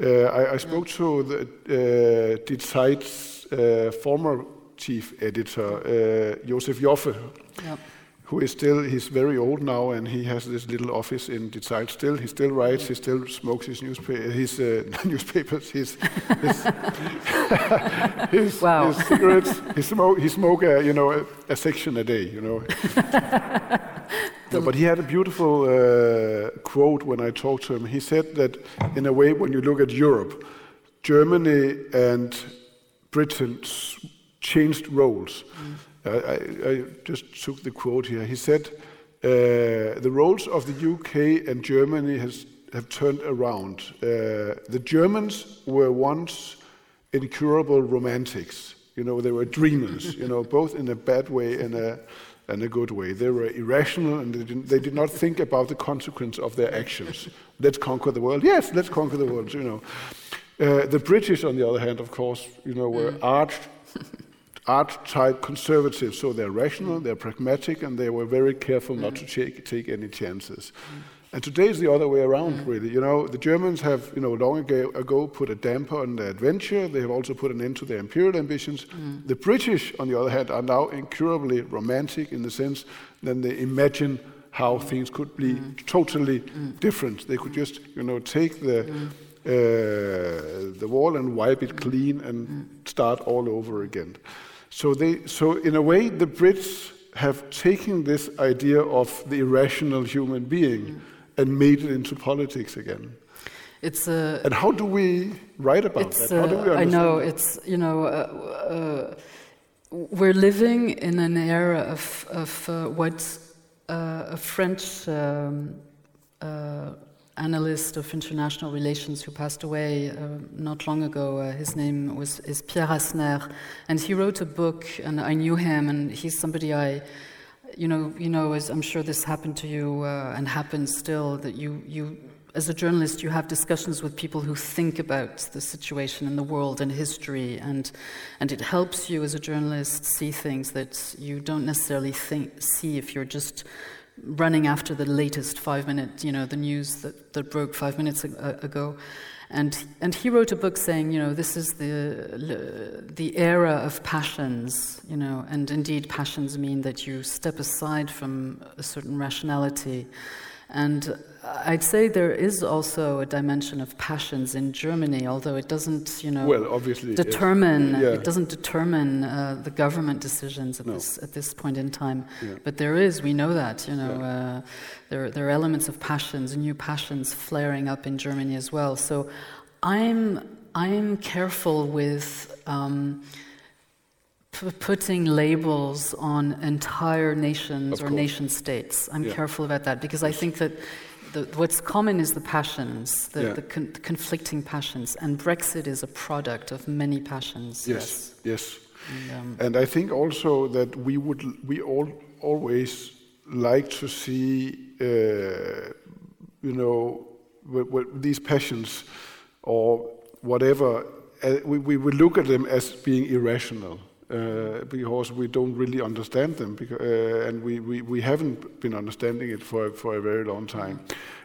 Uh, I, I, spoke yeah. to the, uh, Die Zeit's uh, former chief editor, uh, Josef Joffe who is still, he's very old now and he has this little office in Detroit still. He still writes, he still smokes his, newspa- his uh, newspapers, his, his, his, wow. his cigarettes. He smoke, he smoke a, you know, a, a section a day, you know. no, but he had a beautiful uh, quote when I talked to him. He said that in a way, when you look at Europe, Germany and Britain changed roles. Mm. I, I, just took the quote here. He said, uh, The roles of the UK and Germany has, have turned around. Uh, the Germans were once incurable romantics. You know, they were dreamers, you know, both in a bad way and a, and a good way. They were irrational and they, didn't, they did not think about the consequence of their actions. let's conquer the world. Yes, let's conquer the world, you know. Uh, the British, on the other hand, of course, you know, were mm. arch art-type conservatives. So they're rational, they're pragmatic, and they were very careful not to take, take any chances. And today is the other way around, really. You know, the Germans have, you know, long ago, ago put a damper on their adventure. They have also put an end to their imperial ambitions. Mm. The British, on the other hand, are now incurably romantic in the sense that they imagine how things could be mm. totally mm. different. They could just, you know, take the mm. uh, the wall and wipe it clean and mm. start all over again. So, they, so in a way, the Brits have taken this idea of the irrational human being mm. and made it into politics again. It's a, and how do we write about that? How do we understand I know that? it's you know uh, uh, we're living in an era of of uh, what uh, a French um, uh, analyst of international relations who passed away uh, not long ago. Uh, his name was is Pierre Hassner, and he wrote a book, and I knew him, and he's somebody I, you know, you know, as I'm sure this happened to you uh, and happens still, that you you as a journalist, you have discussions with people who think about the situation in the world and history, and, and it helps you as a journalist see things that you don't necessarily think, see if you're just running after the latest five minute, you know, the news that, that broke five minutes ago. And, and he wrote a book saying, you know, this is the, the era of passions, you know, and indeed passions mean that you step aside from a certain rationality. And I'd say there is also a dimension of passions in Germany, although it doesn't, you know, well, obviously, determine. Yes. Yeah. It doesn't determine uh, the government decisions at no. this at this point in time. Yeah. But there is, we know that, you know, yeah. uh, there there are elements of passions, new passions flaring up in Germany as well. So, I'm I'm careful with. Um, putting labels on entire nations or nation states. I'm yeah. careful about that because I think that the, what's common is the passions, the, yeah. the, con- the, conflicting passions, and Brexit is a product of many passions. Yes, yes. yes. And, um, and, I think also that we would we all always like to see, uh, you know, w- w- these passions or whatever. Uh, we, we would look at them as being irrational. Uh, because we don't really understand them, because, uh, and we, we, we haven't been understanding it for, for a very long time.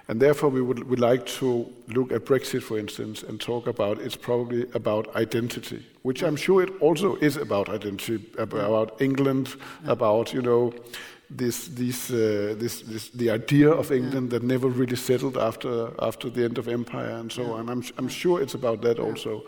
And therefore, we would we like to look at Brexit, for instance, and talk about it's probably about identity, which I'm sure it also is about identity, about England, about you know this, this, uh, this, this, the idea of England yeah. that never really settled after, after the end of empire and so yeah. on. I'm, I'm sure it's about that yeah. also.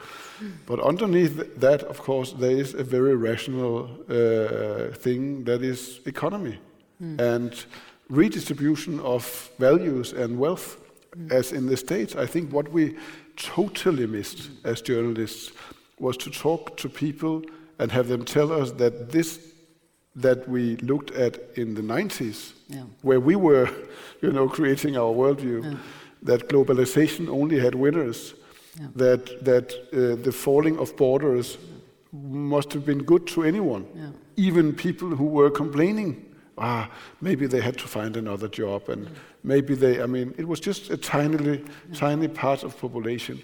But underneath that, of course, there is a very rational uh, thing that is economy mm. and redistribution of values and wealth. Mm. As in the States, I think what we totally missed as journalists was to talk to people and have them tell us that this that we looked at in the 90s, yeah. where we were, you know, creating our worldview, yeah. that globalization only had winners, yeah. that that uh, the falling of borders must have been good to anyone, even people who were complaining. Ah, maybe they had to find another job, and maybe they. I mean, it was just a tiny, tiny part of population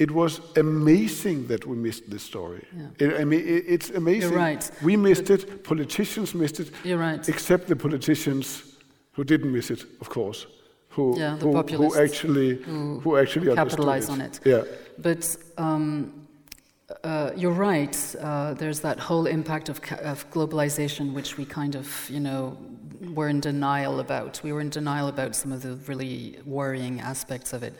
it was amazing that we missed this story. Yeah. It, I mean, it, it's amazing. You're right. We missed but it. Politicians missed it. You're right. Except the politicians who didn't miss it, of course. Who, yeah, who, who actually who, who actually capitalize it. on it. Yeah. But um, uh, you're right. Uh, there's that whole impact of, of globalization, which we kind of, you know, were in denial about. We were in denial about some of the really worrying aspects of it.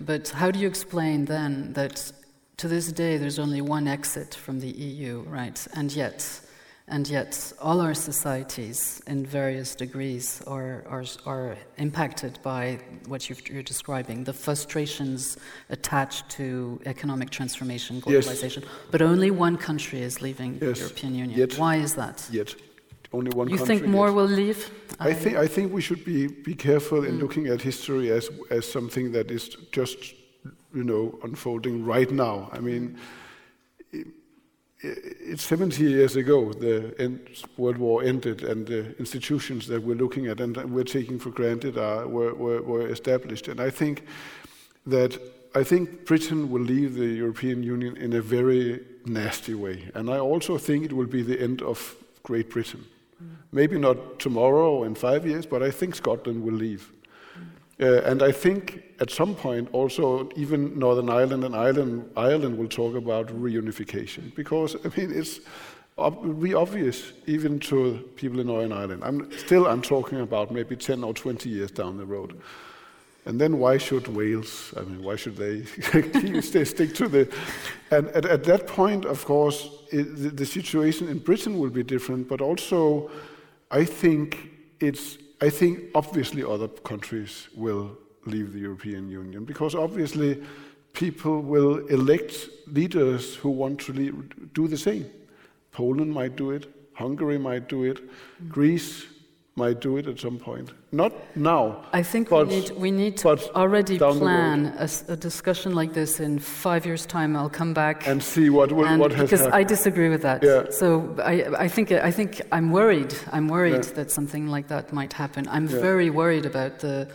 But how do you explain then that to this day there's only one exit from the EU, right? And yet, and yet all our societies in various degrees are, are, are impacted by what you are describing, the frustrations attached to economic transformation, globalization. Yes. But only one country is leaving yes. the European Union. Yet. Why is that? Yet only one you think more yet. will leave? I, think I think we should be be careful in mm. looking at history as as something that is just you know unfolding right now. I mean. It, it's 70 years ago the end, World War ended, and the institutions that we're looking at and we're taking for granted are, were, were, were established. And I think that I think Britain will leave the European Union in a very nasty way, and I also think it will be the end of Great Britain. Maybe not tomorrow or in five years, but I think Scotland will leave. Uh, and I think at some point also even Northern Ireland and Ireland, Ireland will talk about reunification because I mean it's be obvious even to people in Northern Ireland. I'm still I'm talking about maybe 10 or 20 years down the road. And then why should Wales? I mean, why should they stay, stick to the? And at, at that point, of course, it, the, the situation in Britain will be different. But also, I think it's. I think obviously other countries will leave the European Union because obviously people will elect leaders who want to leave, do the same. Poland might do it. Hungary might do it. Mm. Greece might do it at some point. Not now. I think but, we need, we need to already plan a, a, discussion like this in five years' time. I'll come back and see what what, and what has because happened. I disagree with that. Yeah. So I, I think I think I'm worried. I'm worried yeah. that something like that might happen. I'm yeah. very worried about the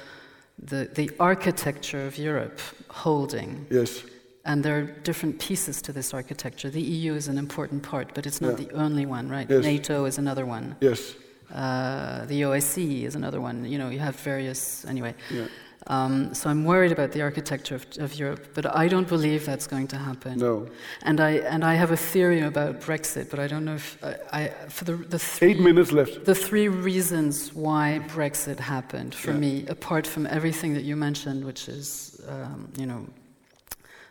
the, the architecture of Europe holding. Yes. And there are different pieces to this architecture. The EU is an important part, but it's not Yeah. the only one, right? Yes. NATO is another one. Yes. Uh, the OSCE is another one. You know, you have various, anyway. Yeah. Um, so I'm worried about the architecture of, of Europe, but I don't believe that's going to happen. No. And I and I have a theory about Brexit, but I don't know if I, I for the the three, Eight minutes left. the three reasons why Brexit happened for Yeah. me, apart from everything that you mentioned, which is um, you know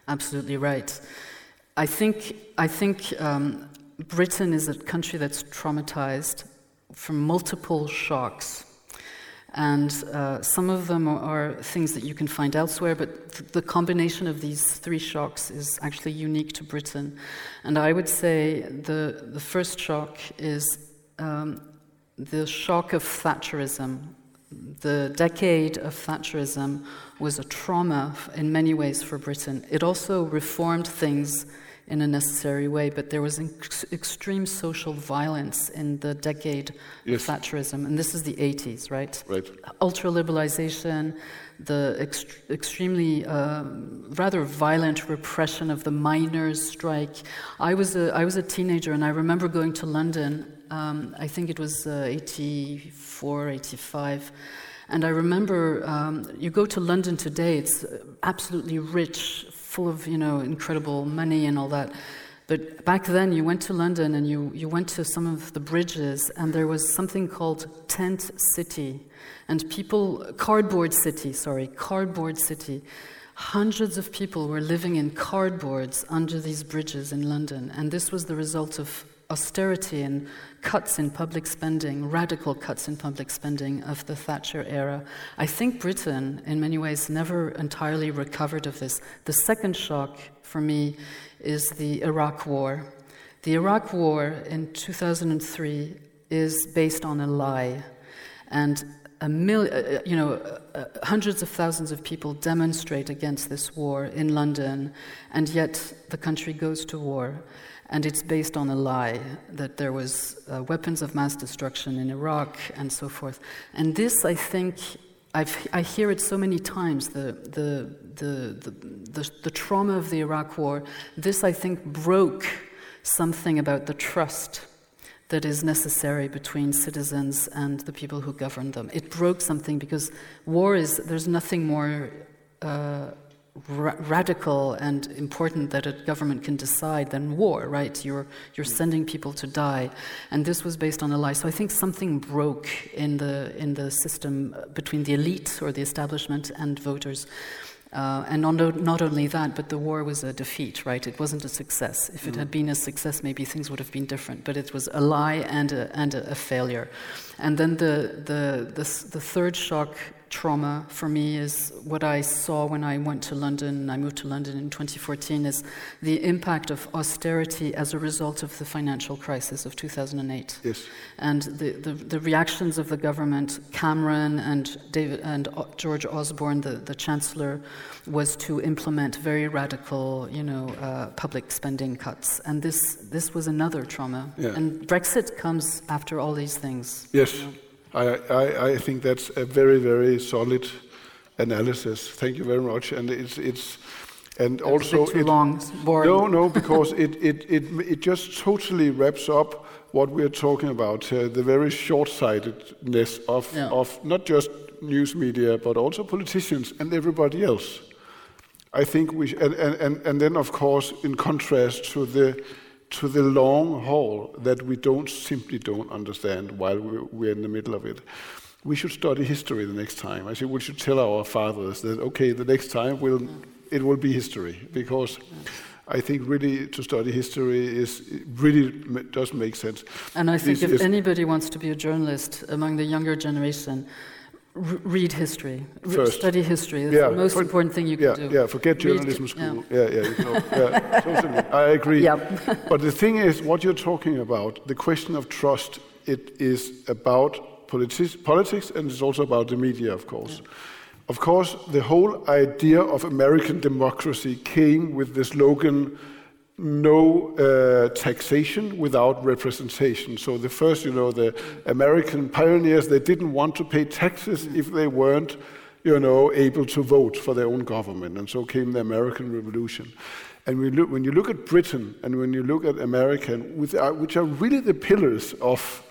absolutely right. I think I think um, Britain is a country that's traumatized from multiple shocks. And uh, some of them are, things that you can find elsewhere, but th- the combination of these three shocks is actually unique to Britain. And I would say the, the first shock is um, the shock of Thatcherism. The decade of Thatcherism was a trauma in many ways for Britain. It also reformed things in a necessary way, but there was ex- extreme social violence in the decade Yes. of Thatcherism, and this is the 80s, right? Right. Ultra liberalization, the ext- extremely um, rather violent repression of the miners' strike. I was a, I was a teenager, and I remember going to London. Um, I think it was uh, 84, 85. And I remember um, you go to London today, it's uh, absolutely rich, full of you know incredible money and all that. But back then, you went to London and you, you went to some of the bridges, and there was something called Tent City. And people, Cardboard City, sorry, Cardboard City. Hundreds of people were living in cardboards under these bridges in London. And this was the result of austerity and cuts in public spending, radical cuts in public spending of the Thatcher era. I think Britain, in many ways, never entirely recovered of this. The second shock for me is the Iraq War. The Iraq War in 2003 is based on a lie. And a mil- uh, you know, uh, uh, hundreds of thousands of people demonstrate against this war in London, and yet the country goes to war. And it's based on a lie that there was uh, weapons of mass destruction in Iraq and so forth. And this, I think, I've, I hear it so many times the, the, the, the, the, trauma of the Iraq War. This, I think, broke something about the trust that is necessary between citizens and the people who govern them. It broke something because war is, there's nothing more uh, ra- radical and important that a government can decide than war, right? You're, you're sending people to die. And this was based on a lie. So I think something broke in the, in the system between the elite or the establishment and voters. Uh, and not, not only that, but the war was a defeat, right? It wasn't a success. If it had been a success, maybe things would have been different. But it was a lie and a, and a, a failure. And then the, the, the, the third shock trauma for me is what I saw when I went to London. I moved to London in 2014. Is the impact of austerity as a result of the financial crisis of 2008 Yes. and the, the, the reactions of the government, Cameron and David and George Osborne, the, the chancellor, was to implement very radical, you know, uh, public spending cuts, and this this was another trauma. Yeah. And Brexit comes after all these things. Yes, I, I, I think that's a very, very solid analysis. Thank you very much. And it's, it's and a also too it, long, boring. no, no, because it, it, it, it just totally wraps up what we're talking about uh, the very short sightedness of, Yeah. of not just news media, but also politicians and everybody else. I think we, and, and, and then of course, in contrast to the, to the long haul that we don't simply don't understand while we're, in the middle of it. We should study history the next time. I think we should tell our fathers that okay, the next time will it will be history because I think really to study history is really does make sense. And I think This if anybody wants to be a journalist among the younger generation, read history, First. study history. That's Yeah, the most for- important thing you yeah, can do. yeah. Forget journalism yeah. school. Yeah, yeah, you know, yeah. Totally, I agree. Yep. but the thing is, what you're talking about, the question of trust, it is about politi- politics and it's also about the media, of course. Of course, the whole idea of American democracy came with the slogan no uh, taxation without representation. So the first, you know, the American pioneers, they didn't want to pay taxes if they weren't you know, able to vote for their own government, and so came the American Revolution. And we look, when you look at Britain and when you look at America, which are really the pillars of,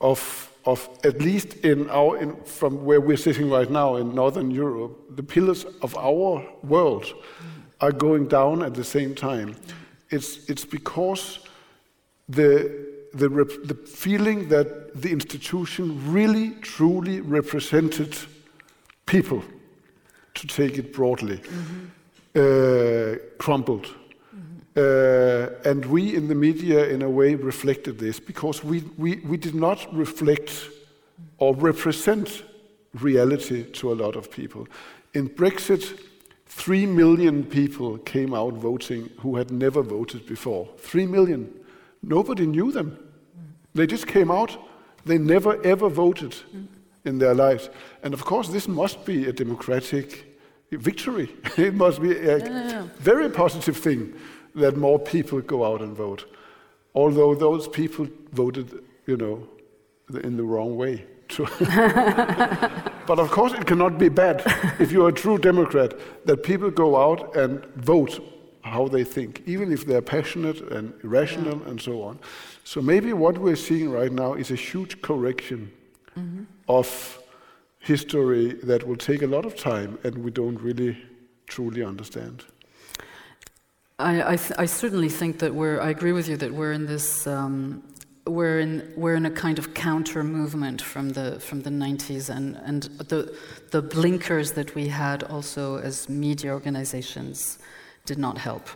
of, of at least in our, in, from where we're sitting right now in Northern Europe, the pillars of our world are going down at the same time. It's, it's because the, the, the feeling that the institution really, truly represented people, to take it broadly, mm-hmm. uh, crumbled. Mm-hmm. Uh, and we in the media, in a way, reflected this because we, we, we did not reflect or represent reality to a lot of people. In Brexit, three million people came out voting who had never voted before. Three million. Nobody knew them. They just came out. They never ever voted in their lives. And of course, this must be a democratic victory. it must be a yeah. very positive thing that more people go out and vote. Although those people voted, you know, in the wrong way. but of course, it cannot be bad if you're a true Democrat that people go out and vote how they think, even if they're passionate and irrational yeah. and so on. So maybe what we're seeing right now is a huge correction mm-hmm. of history that will take a lot of time and we don't really truly understand. I, I, th- I certainly think that we're, I agree with you that we're in this, um, we're in, we're in a kind of counter movement from the, from the 90s and, and the, the blinkers that we had also as media organizations did not help.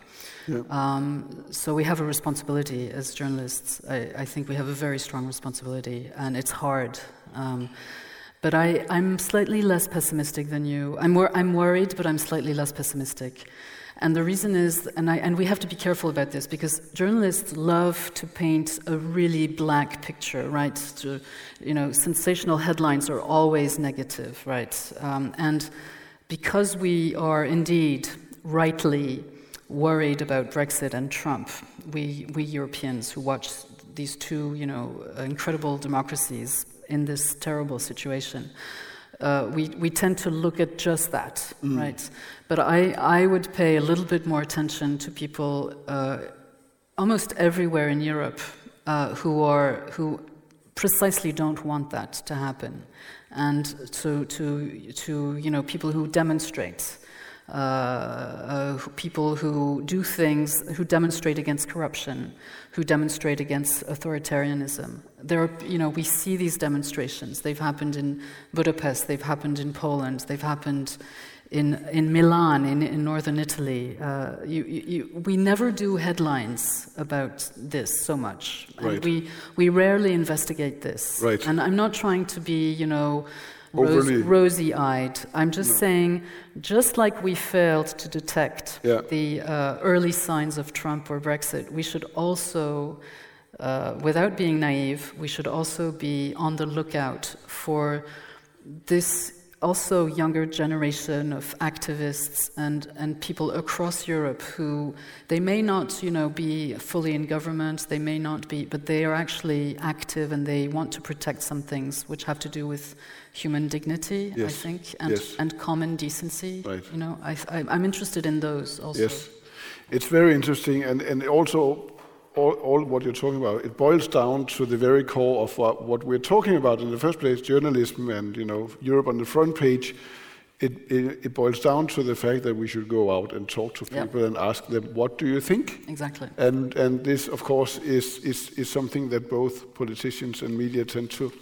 Yeah. Um, so we have a responsibility as journalists. I, I, think we have a very strong responsibility, and it's hard. Um, but I, I'm slightly less pessimistic than you. I'm, wor- I'm worried, but I'm slightly less pessimistic. And the reason is, and, I, and we have to be careful about this because journalists love to paint a really black picture, right? To, you know, sensational headlines are always negative, right? Um, and because we are indeed rightly worried about Brexit and Trump, we, we Europeans who watch these two, you know, incredible democracies in this terrible situation, uh, we, we tend to look at just that, mm. right? But I, I would pay a little bit more attention to people uh, almost everywhere in Europe uh, who, are, who precisely don't want that to happen. And to, to, to you know, people who demonstrate uh, uh, people who do things, who demonstrate against corruption, who demonstrate against authoritarianism. There are, you know, we see these demonstrations. They've happened in Budapest, they've happened in Poland, they've happened in, in Milan, in, in northern Italy. Uh, you, you, we never do headlines about this so much. Right. And we, we rarely investigate this. Right. And I'm not trying to be, you know, rose, rosy eyed. I'm just no. saying, just like we failed to detect yeah. the uh, early signs of Trump or Brexit, we should also, uh, without being naive, we should also be on the lookout for this also younger generation of activists and, and people across Europe who they may not, you know, be fully in government, they may not be, but they are actually active and they want to protect some things which have to do with human dignity, yes. I think, and, yes. and common decency. Right. You know, I, I, I'm interested in those also. Yes, it's very interesting, and, and also all, all, what you're talking about, it boils down to the very core of what, what, we're talking about in the first place, journalism and you know Europe on the front page. It, it, it boils down to the fact that we should go out and talk to people yep. and ask them, what do you think? Exactly. And, and this, of course, is, is, is something that both politicians and media tend to,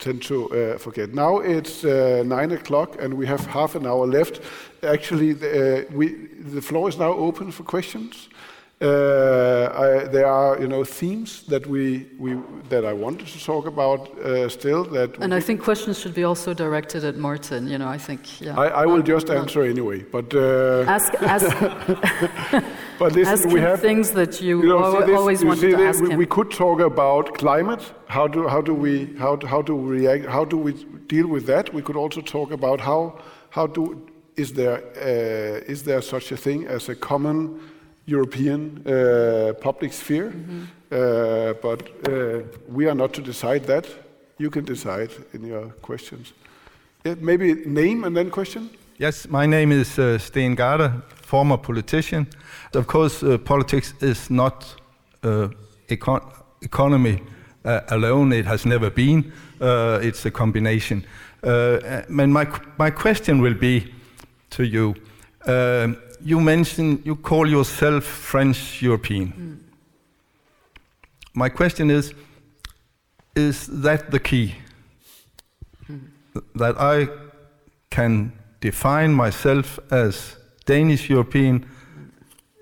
tend to uh, forget. Now it's uh, 9 o'clock and we have half an hour left. Actually, the, uh, we, the floor is now open for questions. Uh, I, there are, you know, themes that we, we that I wanted to talk about uh, still. That and I think questions should be also directed at Martin. You know, I think. Yeah. I, I will just answer anyway, but uh, ask ask. but listen, ask we have things that you, you know, this, always you wanted to this, ask we, him. We could talk about climate. How do how do we how how do we react? How do we deal with that? We could also talk about how how do is there uh, is there such a thing as a common European uh, public sphere. Mm-hmm. Uh, but uh, we are not to decide that. You can decide in your questions. Yeah, maybe name and then question. Yes, my name is uh, Sten Garde, former politician. Of course, uh, politics is not uh, econ economy uh, alone. It has never been. Uh, it's a combination. Uh, and my my question will be to you. You mentioned you call yourself French European. Mm. My question is: Is that the key? Mm. That I can define myself as Danish European,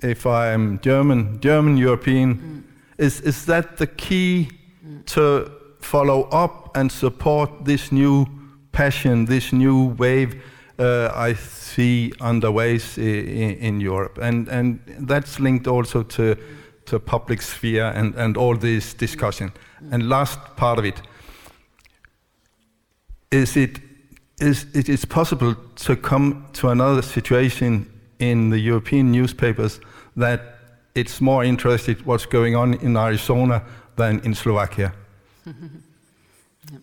if I am German, German European, mm. is, is that the key mm. to follow up and support this new passion, this new wave uh, I see underway in, in, Europe? And, and that's linked also to, to public sphere and, and all this discussion. And last part of it, is it is it is possible to come to another situation in the European newspapers that it's more interested what's going on in Arizona than in Slovakia. yeah.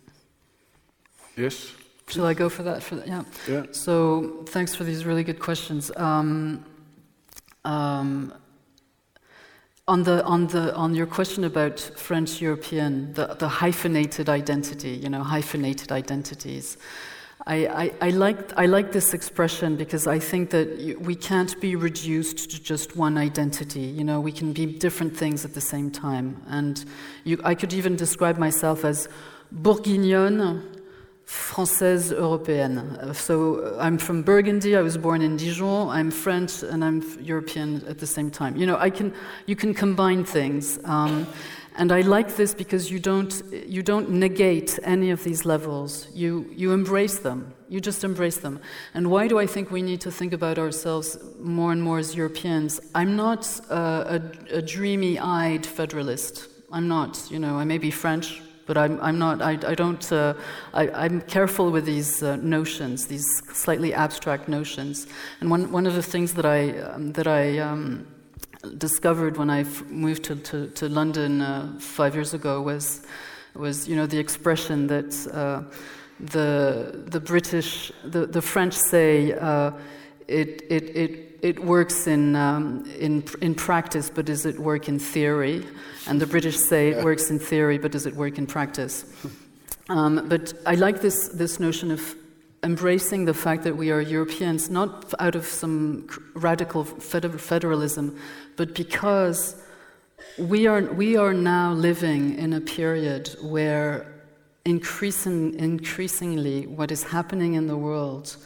Yes. Shall I go for that? For that? Yeah. Yeah. So thanks for these really good questions. Um, um, on the on the on your question about French European, the, the hyphenated identity, you know, hyphenated identities. I, I, I, like, I like this expression because I think that we can't be reduced to just one identity. You know, we can be different things at the same time. And you, I could even describe myself as bourguignonne, française européenne. So I'm from Burgundy. I was born in Dijon. I'm French and I'm European at the same time. You know, I can, you can combine things. Um, and I like this because you don't, you don't negate any of these levels. You, you embrace them. You just embrace them. And why do I think we need to think about ourselves more and more as Europeans? I'm not uh, a, a dreamy eyed federalist. I'm not. You know, I may be French, but I'm, I'm not, I, I don't, uh, I, am careful with these uh, notions, these slightly abstract notions. And one, one of the things that I, um, that I, um, discovered when I moved to, to, to London uh, five years ago was, was you know, the expression that uh, the, the British, the, the French say uh, it, it, it, it works in, um, in, in practice, but does it work in theory? And the British say it works in theory, but does it work in practice? Um, but I like this, this notion of embracing the fact that we are Europeans, not out of some radical federalism, but because we are, we are now living in a period where increasing, increasingly what is happening in the world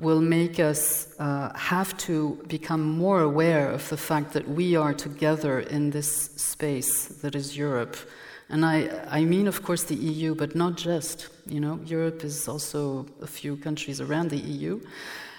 will make us uh, have to become more aware of the fact that we are together in this space that is Europe and I, I mean, of course, the EU, but not just. You know, Europe is also a few countries around the EU,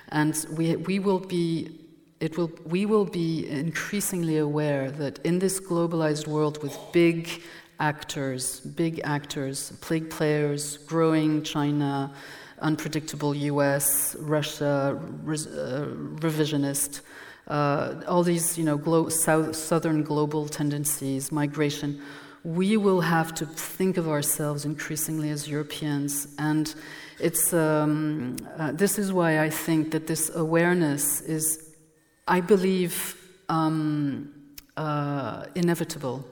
and we, we will be. It will, we will be increasingly aware that in this globalized world with big actors, big actors, big players, growing China, unpredictable US, Russia, res, uh, revisionist, uh, all these you know, glo- south, southern global tendencies, migration we will have to think of ourselves increasingly as Europeans. And it's, um, uh, this is why I think that this awareness is, I believe, um, uh, inevitable.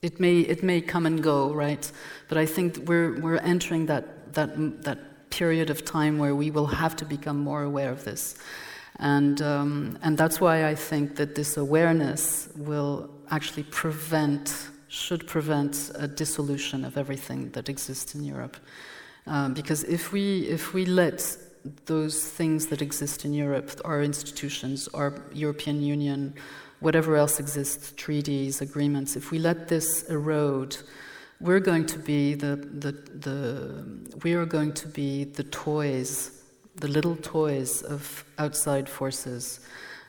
It may, it may come and go, right? But I think we're, we're entering that, that, that period of time where we will have to become more aware of this. And, um, and that's why I think that this awareness will actually prevent should prevent a dissolution of everything that exists in Europe. Um, because if we, if we let those things that exist in Europe, our institutions, our European Union, whatever else exists, treaties, agreements, if we let this erode, we're going to be the, the, the, we are going to be the toys, the little toys of outside forces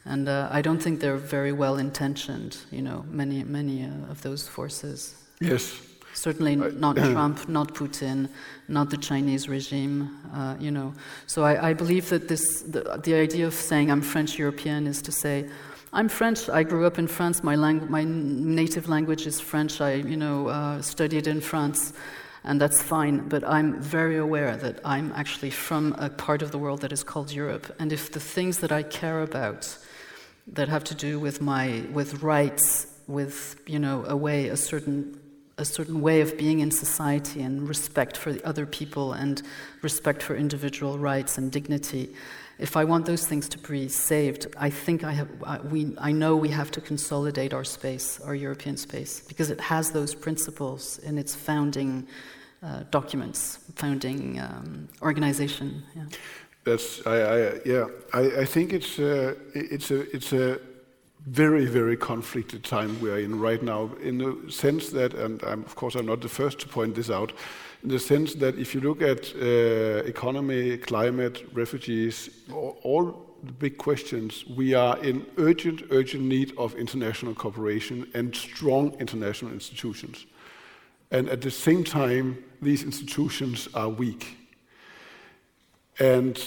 and uh, I don't think they're very well intentioned, you know, many, many uh, of those forces. Yes. Certainly not Trump, not Putin, not the Chinese regime, uh, you know. So I, I believe that this, the, the, idea of saying I'm French European is to say, I'm French. I grew up in France. My, lang- my native language is French. I, you know, uh, studied in France. and that's fine. But I'm very aware that I'm actually from a part of the world that is called Europe, and if the things that I care about that have to do with my with rights, with you know a way a certain a certain way of being in society and respect for the other people and respect for individual rights and dignity. If I want those things to be saved, I think I have. I, we, I know we have to consolidate our space, our European space, because it has those principles in its founding uh, documents, founding um, organization. Yeah. That's I, I yeah. I, I think it's uh, it's a it's a very, very conflicted time we are in right now, in the sense that, and I'm, of course I'm not the first to point this out, in the sense that if you look at uh, economy, climate, refugees, all, all the big questions, we are in urgent, urgent need of international cooperation and strong international institutions. And at the same time, these institutions are weak. And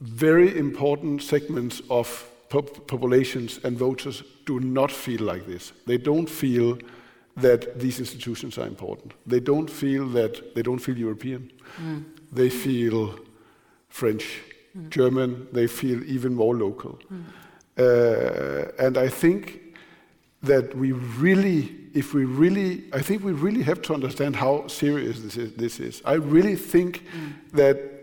very important segments of populations and voters do not feel like this. They don't feel that these institutions are important. They don't feel that they don't feel European. Mm. They feel French, mm. German. They feel even more local. Mm. Uh, and I think that we really, if we really, I think we really have to understand how serious this is. This is. I really think mm. that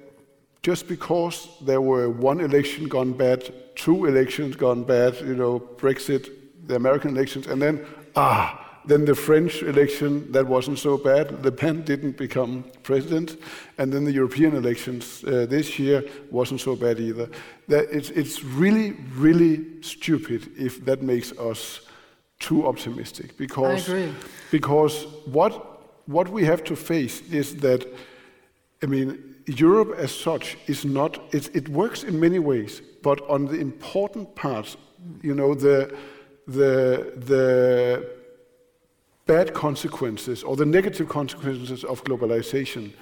just because there were one election gone bad, two elections gone bad, you know, Brexit, the American elections, and then, ah, then the French election, that wasn't so bad. Le Pen didn't become president. And then the European elections uh, this year wasn't so bad either. That it's, it's really, really stupid if that makes us too optimistic. Because, because what, what we have to face is that, I mean, Europe as such is not, it works in many ways, but on the important parts, you know, the, the, the bad consequences or the negative consequences of globalization,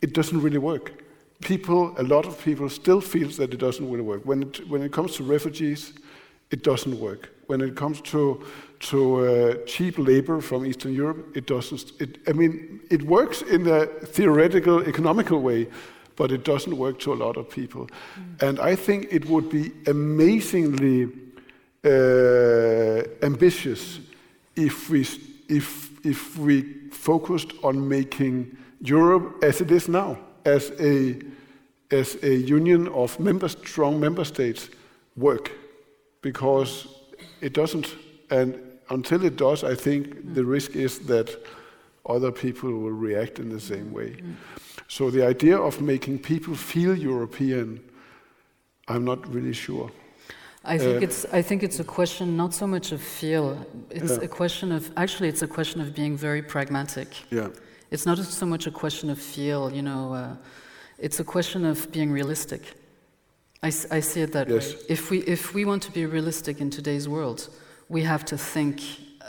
it doesn't really work. People, a lot of people still feels that it doesn't really work. When it, when it comes to refugees, it doesn't work. When it comes to to uh, cheap labor from Eastern Europe, it doesn't. It, I mean, it works in a theoretical, economical way, but it doesn't work to a lot of people. Mm. And I think it would be amazingly uh, ambitious if we if if we focused on making Europe as it is now, as a as a union of member, strong member states, work, because it doesn't. And until it does, I think mm. the risk is that other people will react in the same way. Mm. So the idea of making people feel European, I'm not really sure. I think uh, it's I think it's a question not so much of feel. It's yeah. a question of actually it's a question of being very pragmatic. Yeah. It's not so much a question of feel. You know, uh, it's a question of being realistic. I, I see it that yes. way. If we if we want to be realistic in today's world, we have to think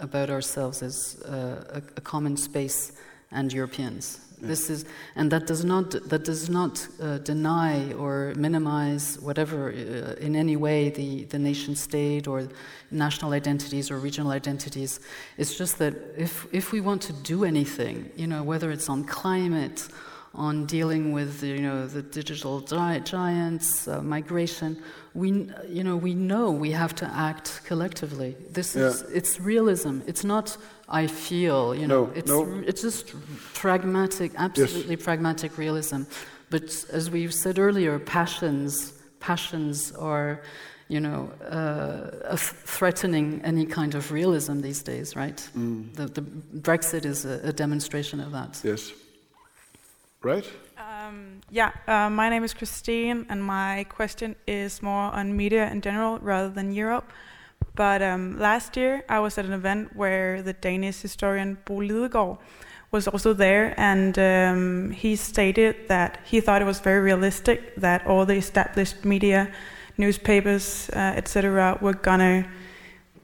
about ourselves as uh, a, a, common space and Europeans. This is, and that does not that does not uh, deny or minimize whatever uh, in any way the, the nation state or national identities or regional identities. It's just that if if we want to do anything, you know, whether it's on climate on dealing with you know the digital gi- giants, uh, migration. We you know we know we have to act collectively. This yeah. is it's realism. It's not I feel you know. No, it's no. it's just pragmatic, absolutely yes. pragmatic realism. But as we said earlier, passions passions are you know, uh, threatening any kind of realism these days, right? Mm. The, the, Brexit is a, a, demonstration of that. Yes right? Um, yeah, uh, my name is Christine, and my question is more on media in general rather than Europe. But um, last year, I was at an event where the Danish historian Bo Lidegaard was also there, and um, he stated that he thought it was very realistic that all the established media, newspapers, uh, etc., were gonna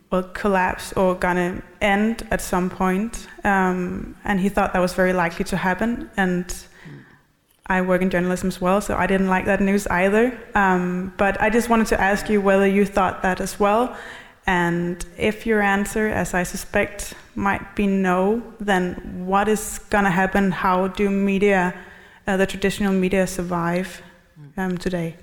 well, collapse or gonna end at some point. Um, and he thought that was very likely to happen, and I work in journalism as well, so I didn't like that news either. Um, but I just wanted to ask you whether you thought that as well, And if your answer, as I suspect, might be no, then what is going to happen? How do media, uh, the traditional media, survive um, today?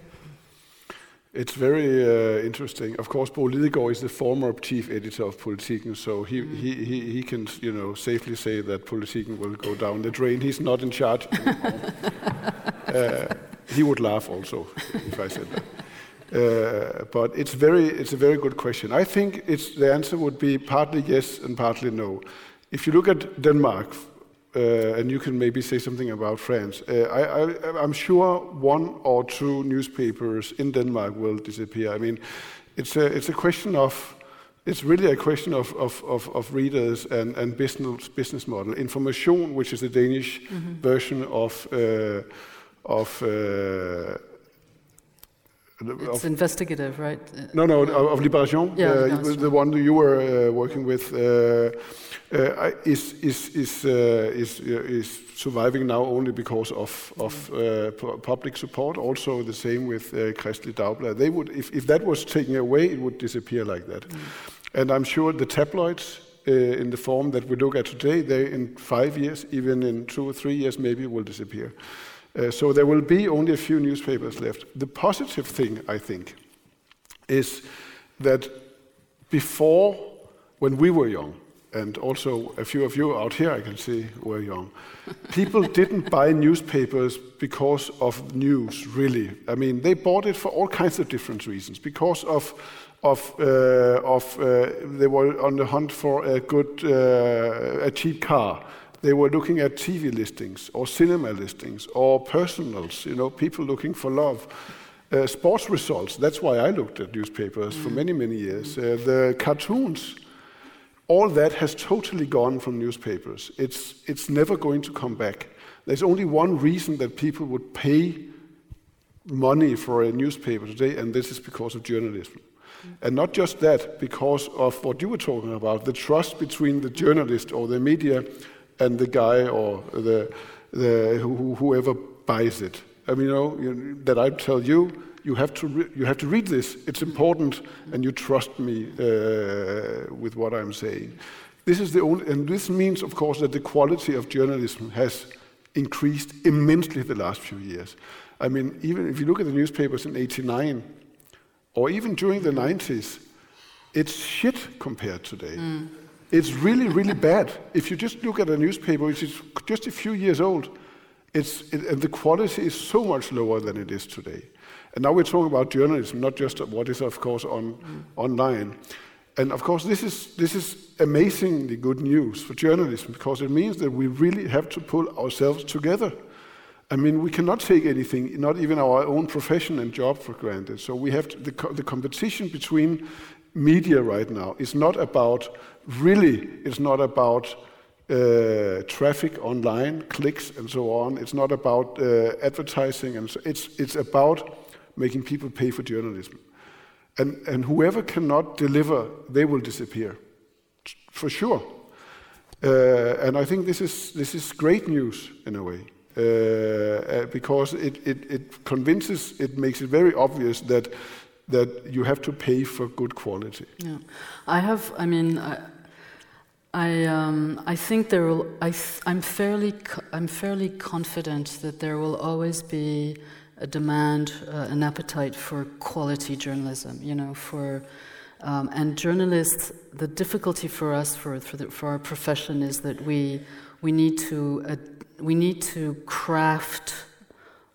It's very uh, interesting. Of course, Bo Lidegaard is the former chief editor of Politiken, so he, mm. he, he, he, can you know safely say that Politiken will go down the drain. He's not in charge uh, he would laugh also if I said that. Uh, but it's very, it's a very good question. I think it's, the answer would be partly yes and partly no. If you look at Denmark, uh, and you can maybe say something about France. Uh, I, am sure one or two newspapers in Denmark will disappear. I mean, it's a, it's a question of, it's really a question of, of, of, of readers and, and business, business model. Information, which is the Danish mm-hmm. version of, uh, of uh, it's of, investigative, right? No, no, of Libération, yeah, uh, the one you were uh, working with, uh, uh is is is uh, is uh, is surviving now only because of of public support. Also, the same with uh, Dagblad. They would, if if that was taken away, it would disappear like that. Mm. And I'm sure the tabloids. in the form that we look at today, they in five years, even in two or three years, maybe will disappear. Uh, so there will be only a few newspapers left. The positive thing, I think, is that before, when we were young, and also a few of you out here I can see were young, people didn't buy newspapers because of news, really. I mean, they bought it for all kinds of different reasons. Because of of, uh, of uh, they were on the hunt for a good, uh, a cheap car they were looking at TV listings or cinema listings or personals, you know, people looking for love. Uh, sports results, that's why I looked at newspapers mm. for many, many years. Uh, the cartoons, all that has totally gone from newspapers. It's, it's never going to come back. There's only one reason that people would pay money for a newspaper today, and this is because of journalism. Mm. And not just that, because of what you were talking about the trust between the journalist or the media and the guy or the, the who, whoever buys it. I mean, you know, you, that I tell you, you have to you have to read this. It's important, and you trust me uh, with what I'm saying. This is the only, and this means, of course, that the quality of journalism has increased immensely the last few years. I mean, even if you look at the newspapers in '89, or even during the '90s, it's shit compared today. Mm. It's really, really bad. If you just look at a newspaper which is just a few years old, it's, it, and the quality is so much lower than it is today. And now we're talking about journalism, not just what is, of course, on mm. online. And of course, this is, this is amazingly good news for journalism because it means that we really have to pull ourselves together. I mean, we cannot take anything, not even our own profession and job, for granted. So we have to, the, the competition between media right now is not about really it's not about uh, traffic online, clicks, and so on. It's not about uh, advertising, and so it's it's about making people pay for journalism. And and whoever cannot deliver, they will disappear, for sure. Uh, and I think this is this is great news in a way. Uh, uh, because it, it, it convinces, it makes it very obvious that that you have to pay for good quality. Yeah, I have. I mean, I, I, um, I think there will. I am fairly. I'm fairly confident that there will always be a demand, uh, an appetite for quality journalism. You know, for um, and journalists. The difficulty for us, for for, the, for our profession, is that we we need to uh, we need to craft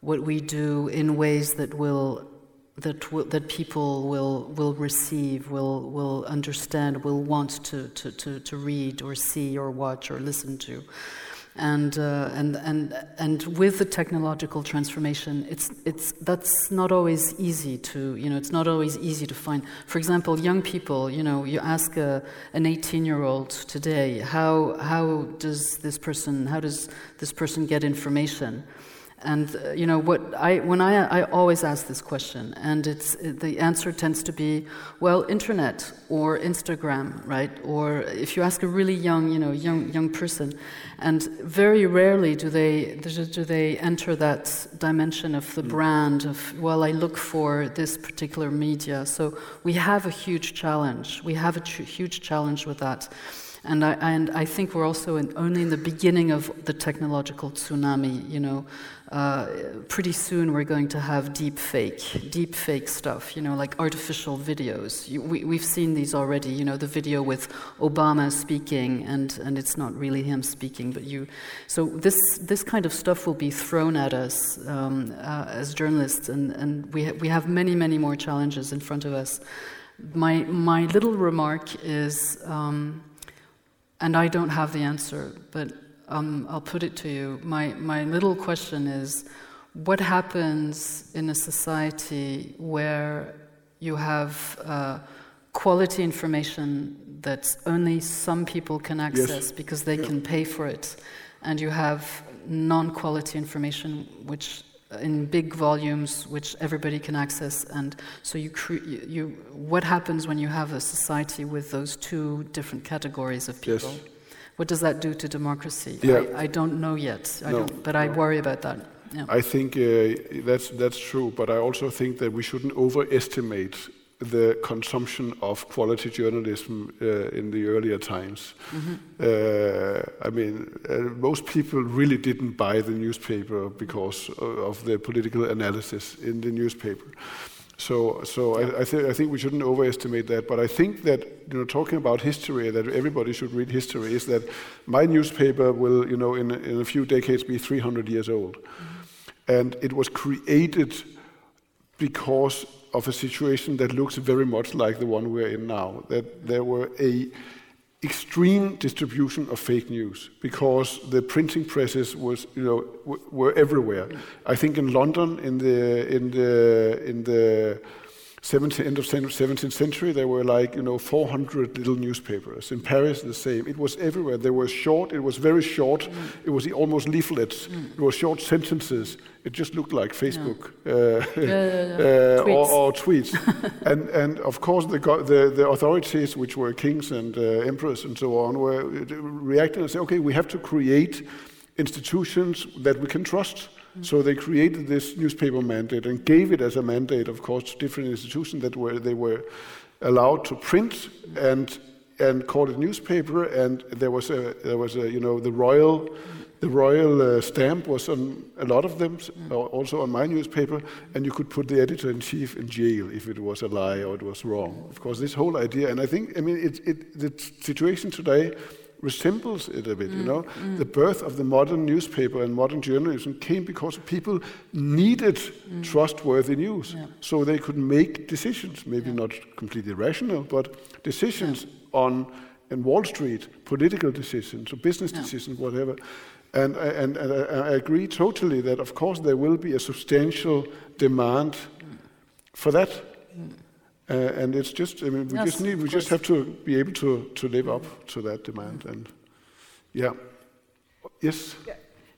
what we do in ways that will that w- that people will will receive, will will understand, will want to, to, to, to read or see or watch or listen to. And, uh, and, and, and with the technological transformation, it's, it's, that's not always easy to, you know, it's not always easy to find. For example, young people, you know, you ask a, an 18-year-old today, how, how does this person, how does this person get information? And uh, you know what I when I I always ask this question, and it's the answer tends to be well, internet or Instagram, right? Or if you ask a really young you know young young person, and very rarely do they do they enter that dimension of the mm. brand of well, I look for this particular media. So we have a huge challenge. We have a huge challenge with that. And I, and I think we're also in, only in the beginning of the technological tsunami. You know, uh, pretty soon we're going to have deep fake, deep fake stuff. You know, like artificial videos. You, we, we've seen these already. You know, the video with Obama speaking, and and it's not really him speaking, but you. So this this kind of stuff will be thrown at us um, uh, as journalists, and and we ha- we have many many more challenges in front of us. My my little remark is. Um, and I don't have the answer, but um, I'll put it to you. My, my little question is what happens in a society where you have uh, quality information that only some people can access yes. because they yeah. can pay for it, and you have non quality information which in big volumes which everybody can access and so you, cre- you, what happens when you have a society with those two different categories of people yes. What does that do to democracy yeah. I, I don't know yet I no, but no. i worry about that yeah. i think uh, that's, that's true but i also think that we shouldn't overestimate the consumption of quality journalism uh, in the earlier times. Mm-hmm. Uh, I mean, uh, most people really didn't buy the newspaper because of the political analysis in the newspaper. So, so I, I, th- I, think we shouldn't overestimate that. But I think that you know, talking about history, that everybody should read history, is that my newspaper will, you know, in, in a few decades be 300 years old, mm-hmm. and it was created because of a situation that looks very much like the one we're in now. That there were a extreme distribution of fake news because the printing presses was you know were everywhere. I think in London in the in the in the 17th, end of 17th century, there were like, you know, 400 little newspapers. In Paris, the same. It was everywhere. They were short. It was very short. Mm. It was almost leaflets. Mm. It was short sentences. It just looked like Facebook yeah. Uh, yeah, yeah, uh, tweets. Or, or, tweets. and, and of course, the, the, the authorities, which were kings and uh, emperors and so on, were reacting and saying, okay, we have to create institutions that we can trust so they created this newspaper mandate and gave it as a mandate, of course, to different institutions that were they were allowed to print and and call it newspaper. And there was a there was a you know the royal the royal uh, stamp was on a lot of them, also on my newspaper, and you could put the editor in chief in jail if it was a lie or it was wrong. Of course, this whole idea, and I think, I mean, it, it, the situation today resembles it a bit. Mm, you know, mm. the birth of the modern newspaper and modern journalism came because people needed mm. trustworthy news, yeah. so they could make decisions. Maybe yeah. not completely rational, but decisions yeah. on in Wall Street, political decisions or business decisions, whatever. And, and, and I, I agree totally that, of course, there will be a substantial demand mm. for that. Uh, and it's just, I mean, we yes, just need, we just have to be able to, to live up to that demand. And yeah, yes. Yeah.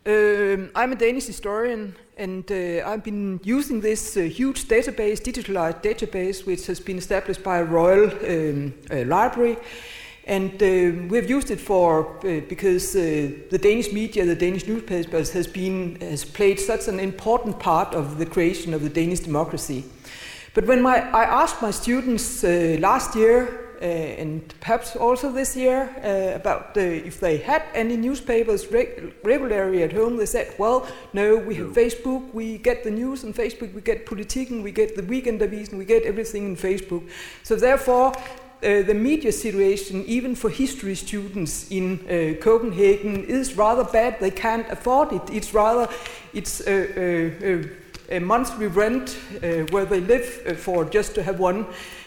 Um, I'm a Danish historian, and uh, I've been using this uh, huge database, digitalized database, which has been established by a royal um, uh, library. And uh, we've used it for uh, because the Danish media, the Danish newspapers, has been has played such an important part of the creation of the Danish democracy. But when my, I asked my students uh, last year uh, and perhaps also this year uh, about if they had any newspapers reg- regularly at home, they said, well, no, we have no. Facebook, we get the news on Facebook, we get Politiken, we get the Weekendavisen, we get everything in Facebook. So therefore, uh, the media situation, even for history students in uh, Copenhagen, is rather bad. They can't afford it. It's rather, it's uh, a monthly rent uh, where they live uh, for just to have one,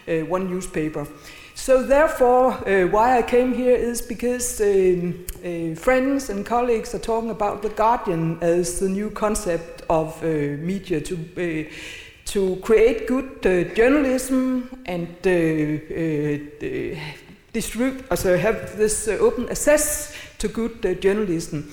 uh, one newspaper. So therefore, uh, why I came here is because um, uh, friends and colleagues are talking about the Guardian as the new concept of uh, media to to create good journalism and distribute, also have this open access to good journalism.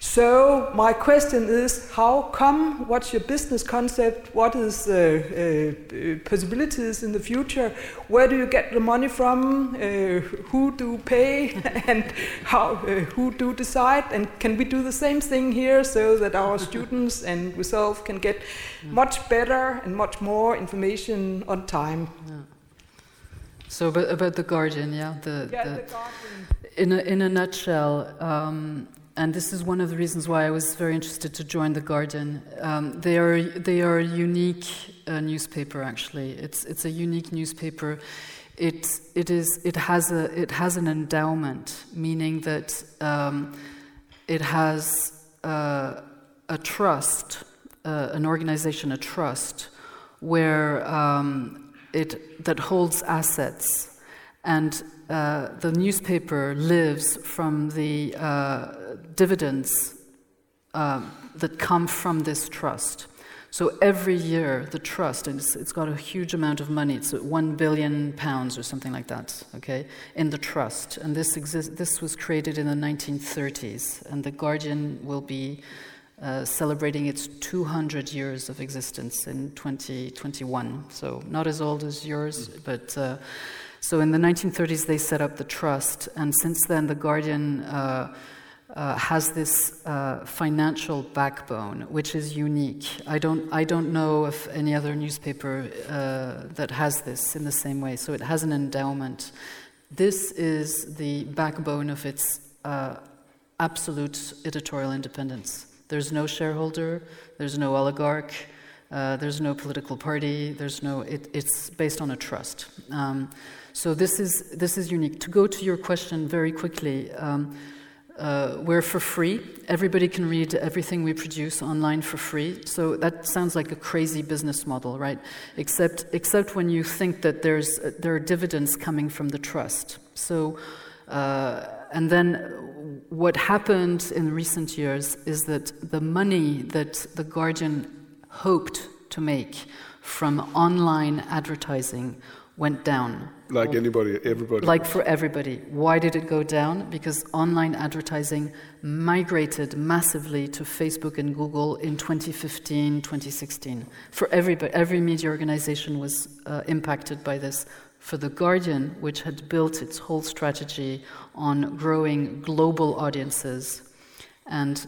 So my question is, how come? What's your business concept? What is uh, uh, possibilities in the future? Where do you get the money from? Uh, who do pay? and how? Uh, who do decide? And can we do the same thing here so that our students and ourselves can get much better and much more information on time? Yeah. So about, about the Guardian, yeah, the, Yeah, the, the Guardian. in a, in a nutshell, um, and this is one of the reasons why I was very interested to join the Guardian. Um, they are they are a unique uh, newspaper. Actually, it's it's a unique newspaper. It it is it has a it has an endowment, meaning that um, it has uh, a trust, uh, an organization, a trust, where um, it that holds assets, and uh, the newspaper lives from the uh, dividends uh, that come from this trust. So every year, the trust, and it's, it's got a huge amount of money, it's one billion pounds or something like that, okay, in the trust. And this, exist, this was created in the 1930s, and The Guardian will be uh, celebrating its 200 years of existence in 2021. So not as old as yours, but. Uh, so in the 1930s, they set up the trust, and since then, The Guardian uh, has this uh, financial backbone, which is unique. I don't, I don't know of any other newspaper uh, that has this in the same way. So it has an endowment. This is the backbone of its uh, absolute editorial independence. There's no shareholder, there's no oligarch, uh, there's no political party, there's no, it, it's based on a trust. Um, so this is, this is unique. To go to your question very quickly, um, uh, we're for free. Everybody can read everything we produce online for free. So that sounds like a crazy business model, right? Except, except when you think that there's, uh, there are dividends coming from the trust. So, uh, and then what happened in recent years is that the money that the Guardian hoped to make from online advertising went down. Like anybody, everybody. Like for everybody. Why did it go down? Because online advertising migrated massively to Facebook and Google in 2015, 2016. For everybody, every media organization was uh, impacted by this. For The Guardian, which had built its whole strategy on growing global audiences and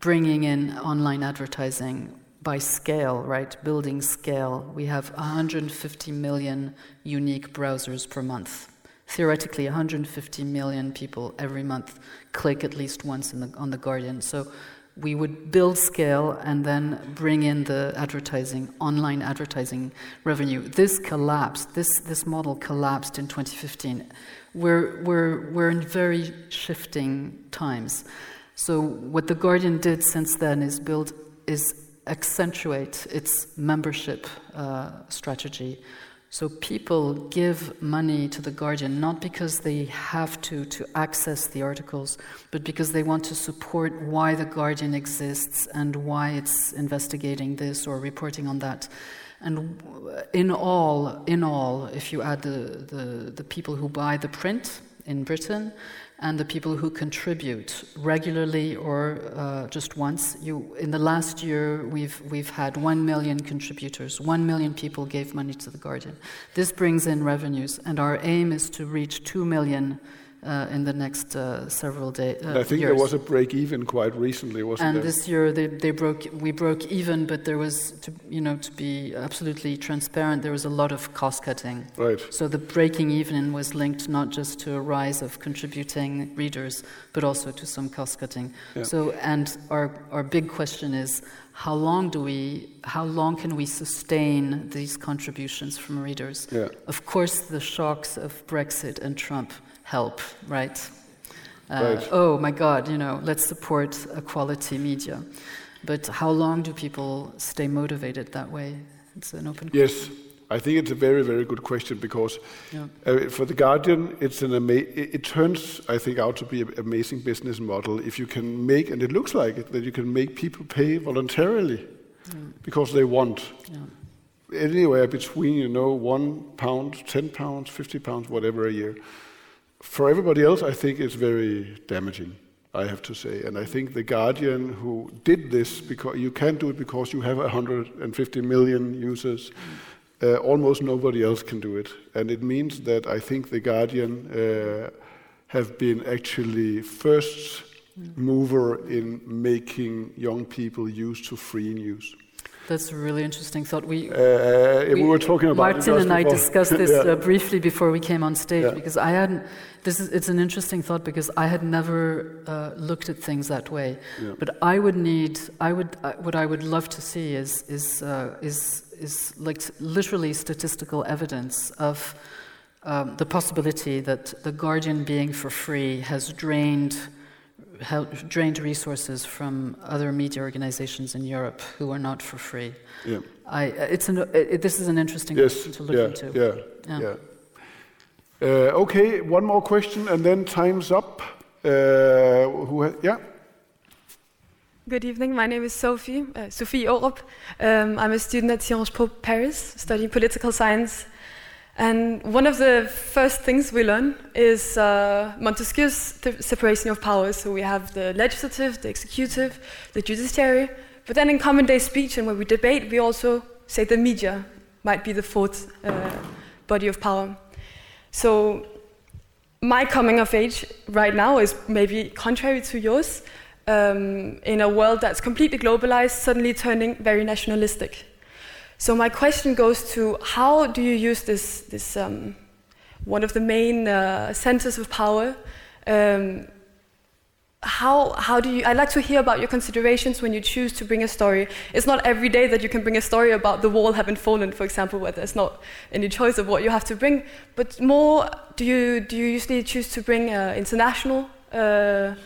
bringing in online advertising by scale, right? Building scale. We have 150 million unique browsers per month. Theoretically, 150 million people every month click at least once the, on the Guardian. So we would build scale and then bring in the advertising, online advertising revenue. This collapsed. This this model collapsed in 2015. We're we're we're in very shifting times. So what the Guardian did since then is build is accentuate its membership uh, strategy. So people give money to the Guardian not because they have to to access the articles, but because they want to support why the Guardian exists and why it's investigating this or reporting on that. And in all, in all, if you add the, the, the people who buy the print in Britain, and the people who contribute regularly or uh, just once. You, in the last year, we've, we've had 1 million contributors. 1 million people gave money to The Guardian. This brings in revenues, and our aim is to reach 2 million uh, in the next uh, several days. I think years. there was a break even quite recently, wasn't and there? this year they, they broke we broke even but there was to you know to be absolutely transparent there was a lot of cost cutting right. so the breaking even was linked not just to a rise of contributing readers but also to some cost cutting Yeah. so and our our big question is how long do we how long can we sustain these contributions from readers Yeah. of course the shocks of brexit and trump help right uh, Right. oh my God, you know, let's support a quality media. But how long do people stay motivated that way? It's an open Yes, I think it's a very, very good question because Yeah. uh, for the Guardian, it's an ama- it, turns, I think, out to be an amazing business model if you can make, and it looks like it, that you can make people pay voluntarily because they want. Yeah. Anywhere between, you know, one pound, ten pounds, fifty pounds, whatever a year. For everybody else, I think it's very damaging I have to say. And I think The Guardian, who did this, because you can't do it because you have 150 million users, uh, almost nobody else can do it. And it means that I think The Guardian uh, have been actually first mover in making young people used to free news. That's a really interesting thought. We, uh, we, we, were talking about Martin and I discussed this yeah. uh, briefly before we came on stage yeah. because I hadn't. This is it's an interesting thought because I had never uh, looked at things that way. Yeah. But I would need. I would. Uh, what I would love to see is is uh, is is like literally statistical evidence of um, the possibility that the Guardian being for free has drained drained resources from other media organizations in Europe who are not for free. Yeah. I, it's an, it, this is an interesting yes, question to look yeah, into. Yeah, yeah. yeah. Uh, okay, one more question and then time's up. Uh, who ha- yeah? Good evening. My name is Sophie, uh, Sophie Orup. Um, I'm a student at Sciences Po Paris, studying political science. And one of the first things we learn is uh, Montesquieu's separation of powers. So we have the legislative, the executive, the judiciary. But then in common day speech and when we debate, we also say the media might be the fourth uh, body of power. So my coming of age right now is maybe contrary to yours. Um, in a world that's completely globalized, suddenly turning very nationalistic. So my question goes to how do you use this, this um, one of the main uh, centers of power? Um, how, how do you, I'd like to hear about your considerations when you choose to bring a story. It's not every day that you can bring a story about the wall having fallen, for example, where there's not any choice of what you have to bring, but more, do you, do you usually choose to bring uh, international, uh,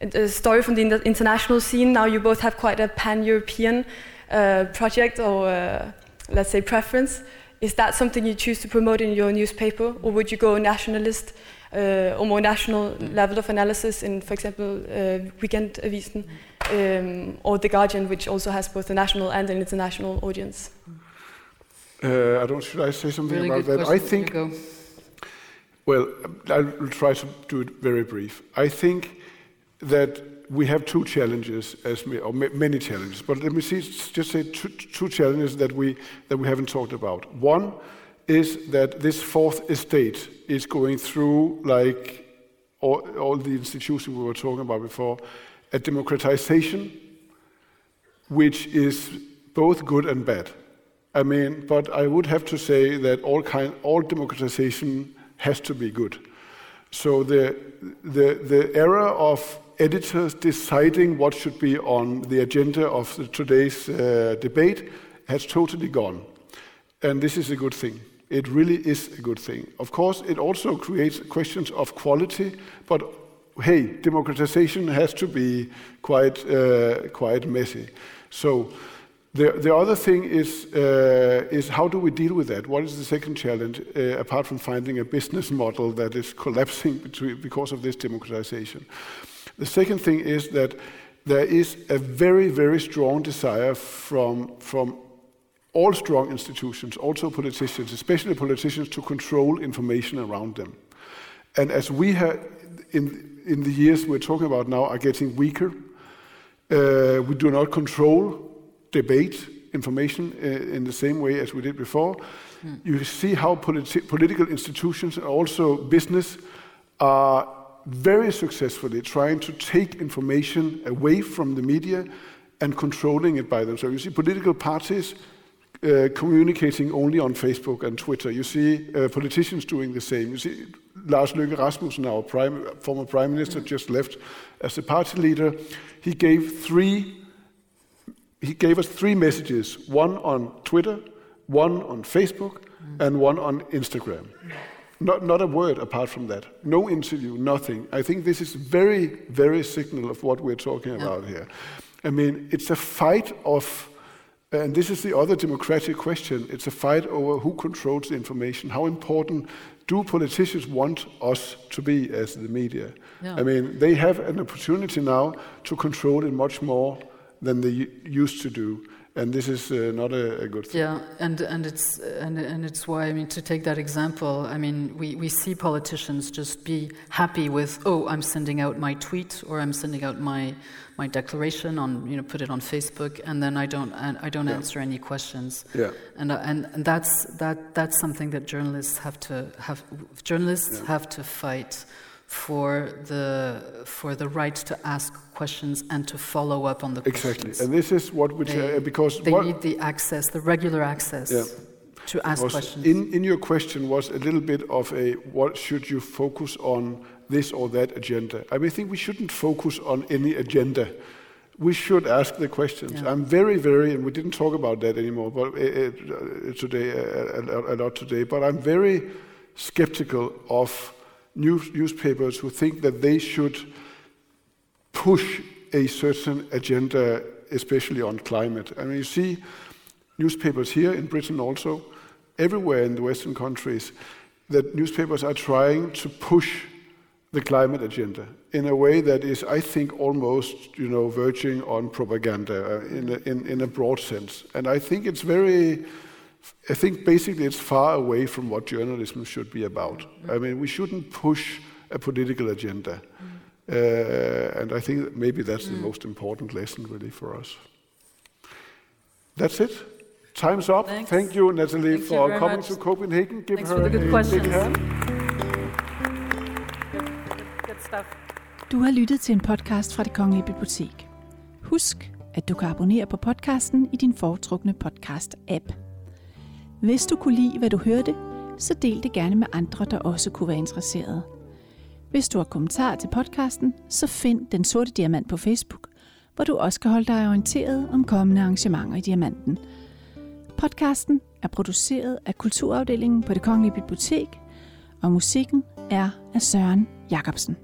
a story from the international scene? Now you both have quite a pan-European uh, project or uh, let's say preference, is that something you choose to promote in your newspaper, or would you go nationalist uh, or more national level of analysis in, for example, uh, Weekendavisen um, or The Guardian, which also has both a national and an international audience? Uh, I don't. Should I say something really about that? I think. Well, I'll try to do it very brief. I think that we have two challenges, as or many challenges, but let me see, just say two, two challenges that we, that we haven't talked about. One is that this fourth estate is going through, like all, all the institutions we were talking about before, a democratization which is both good and bad. I mean, but I would have to say that all, kind, all democratization has to be good. So the, the, the era of editors deciding what should be on the agenda of the, today's uh, debate has totally gone. And this is a good thing. It really is a good thing. Of course, it also creates questions of quality, but hey, democratization has to be quite, uh, quite messy. So the, the other thing is, uh, is how do we deal with that? What is the second challenge, uh, apart from finding a business model that is collapsing between, because of this democratization? The second thing is that there is a very, very strong desire from, from all strong institutions, also politicians, especially politicians, to control information around them. And as we have, in, in the years we're talking about now, are getting weaker, uh, we do not control debate information uh, in the same way as we did before. Mm. You see how politi- political institutions and also business are very successfully trying to take information away from the media and controlling it by themselves. You see political parties uh, communicating only on Facebook and Twitter. You see uh, politicians doing the same. You see Lars Løkke Rasmussen, our prime, former prime minister, just left as the party leader. He gave three. He gave us three messages: one on Twitter, one on Facebook, and one on Instagram. Not, not a word apart from that. No interview, nothing. I think this is very, very signal of what we're talking yeah. about here. I mean, it's a fight of, and this is the other democratic question, it's a fight over who controls the information. How important do politicians want us to be as the media? Yeah. I mean, they have an opportunity now to control it much more than they used to do and this is uh, not a, a, good thing. Yeah, and and it's and and it's why I mean to take that example. I mean we, we see politicians just be happy with oh I'm sending out my tweet or I'm sending out my my declaration on you know put it on Facebook and then I don't I don't yeah. answer any questions. Yeah, and and and that's that that's something that journalists have to have journalists yeah. have to fight for the for the right to ask questions and to follow up on the exactly. questions. And this is what we they, uh, because they need the access, the regular access. Yeah. To ask questions. In, in your question was a little bit of a what should you focus on this or that agenda. I mean, I think we shouldn't focus on any agenda. We should ask the questions. Yeah. I'm very, very, and we didn't talk about that anymore, but uh, uh, today uh, a, a lot today. But I'm very skeptical of news, newspapers who think that they should push a certain agenda, especially on climate. I mean, you see newspapers here in Britain also, everywhere in the Western countries, that newspapers are trying to push the climate agenda in a way that is, I think, almost, you know, verging on propaganda uh, in, a, in, in a broad sense. And I think it's very I think basically it's far away from what journalism should be about. I mean, we shouldn't push a political agenda. Mm. Uh, and I think maybe that's mm. the most important lesson, really, for us. That's it. Time's up. Thanks. Thank you, Natalie, Thank for you coming much. to Copenhagen. Give Thanks her for the good a questions. big hand. Good stuff. Du har lyttet til en podcast fra Det Kongelige Bibliotek. Husk, at du kan abonnere på podcasten i din foretrukne podcast-app. Hvis du kunne lide, hvad du hørte, så del det gerne med andre, der også kunne være interesserede. Hvis du har kommentarer til podcasten, så find Den Sorte Diamant på Facebook, hvor du også kan holde dig orienteret om kommende arrangementer i Diamanten. Podcasten er produceret af Kulturafdelingen på Det Kongelige Bibliotek, og musikken er af Søren Jacobsen.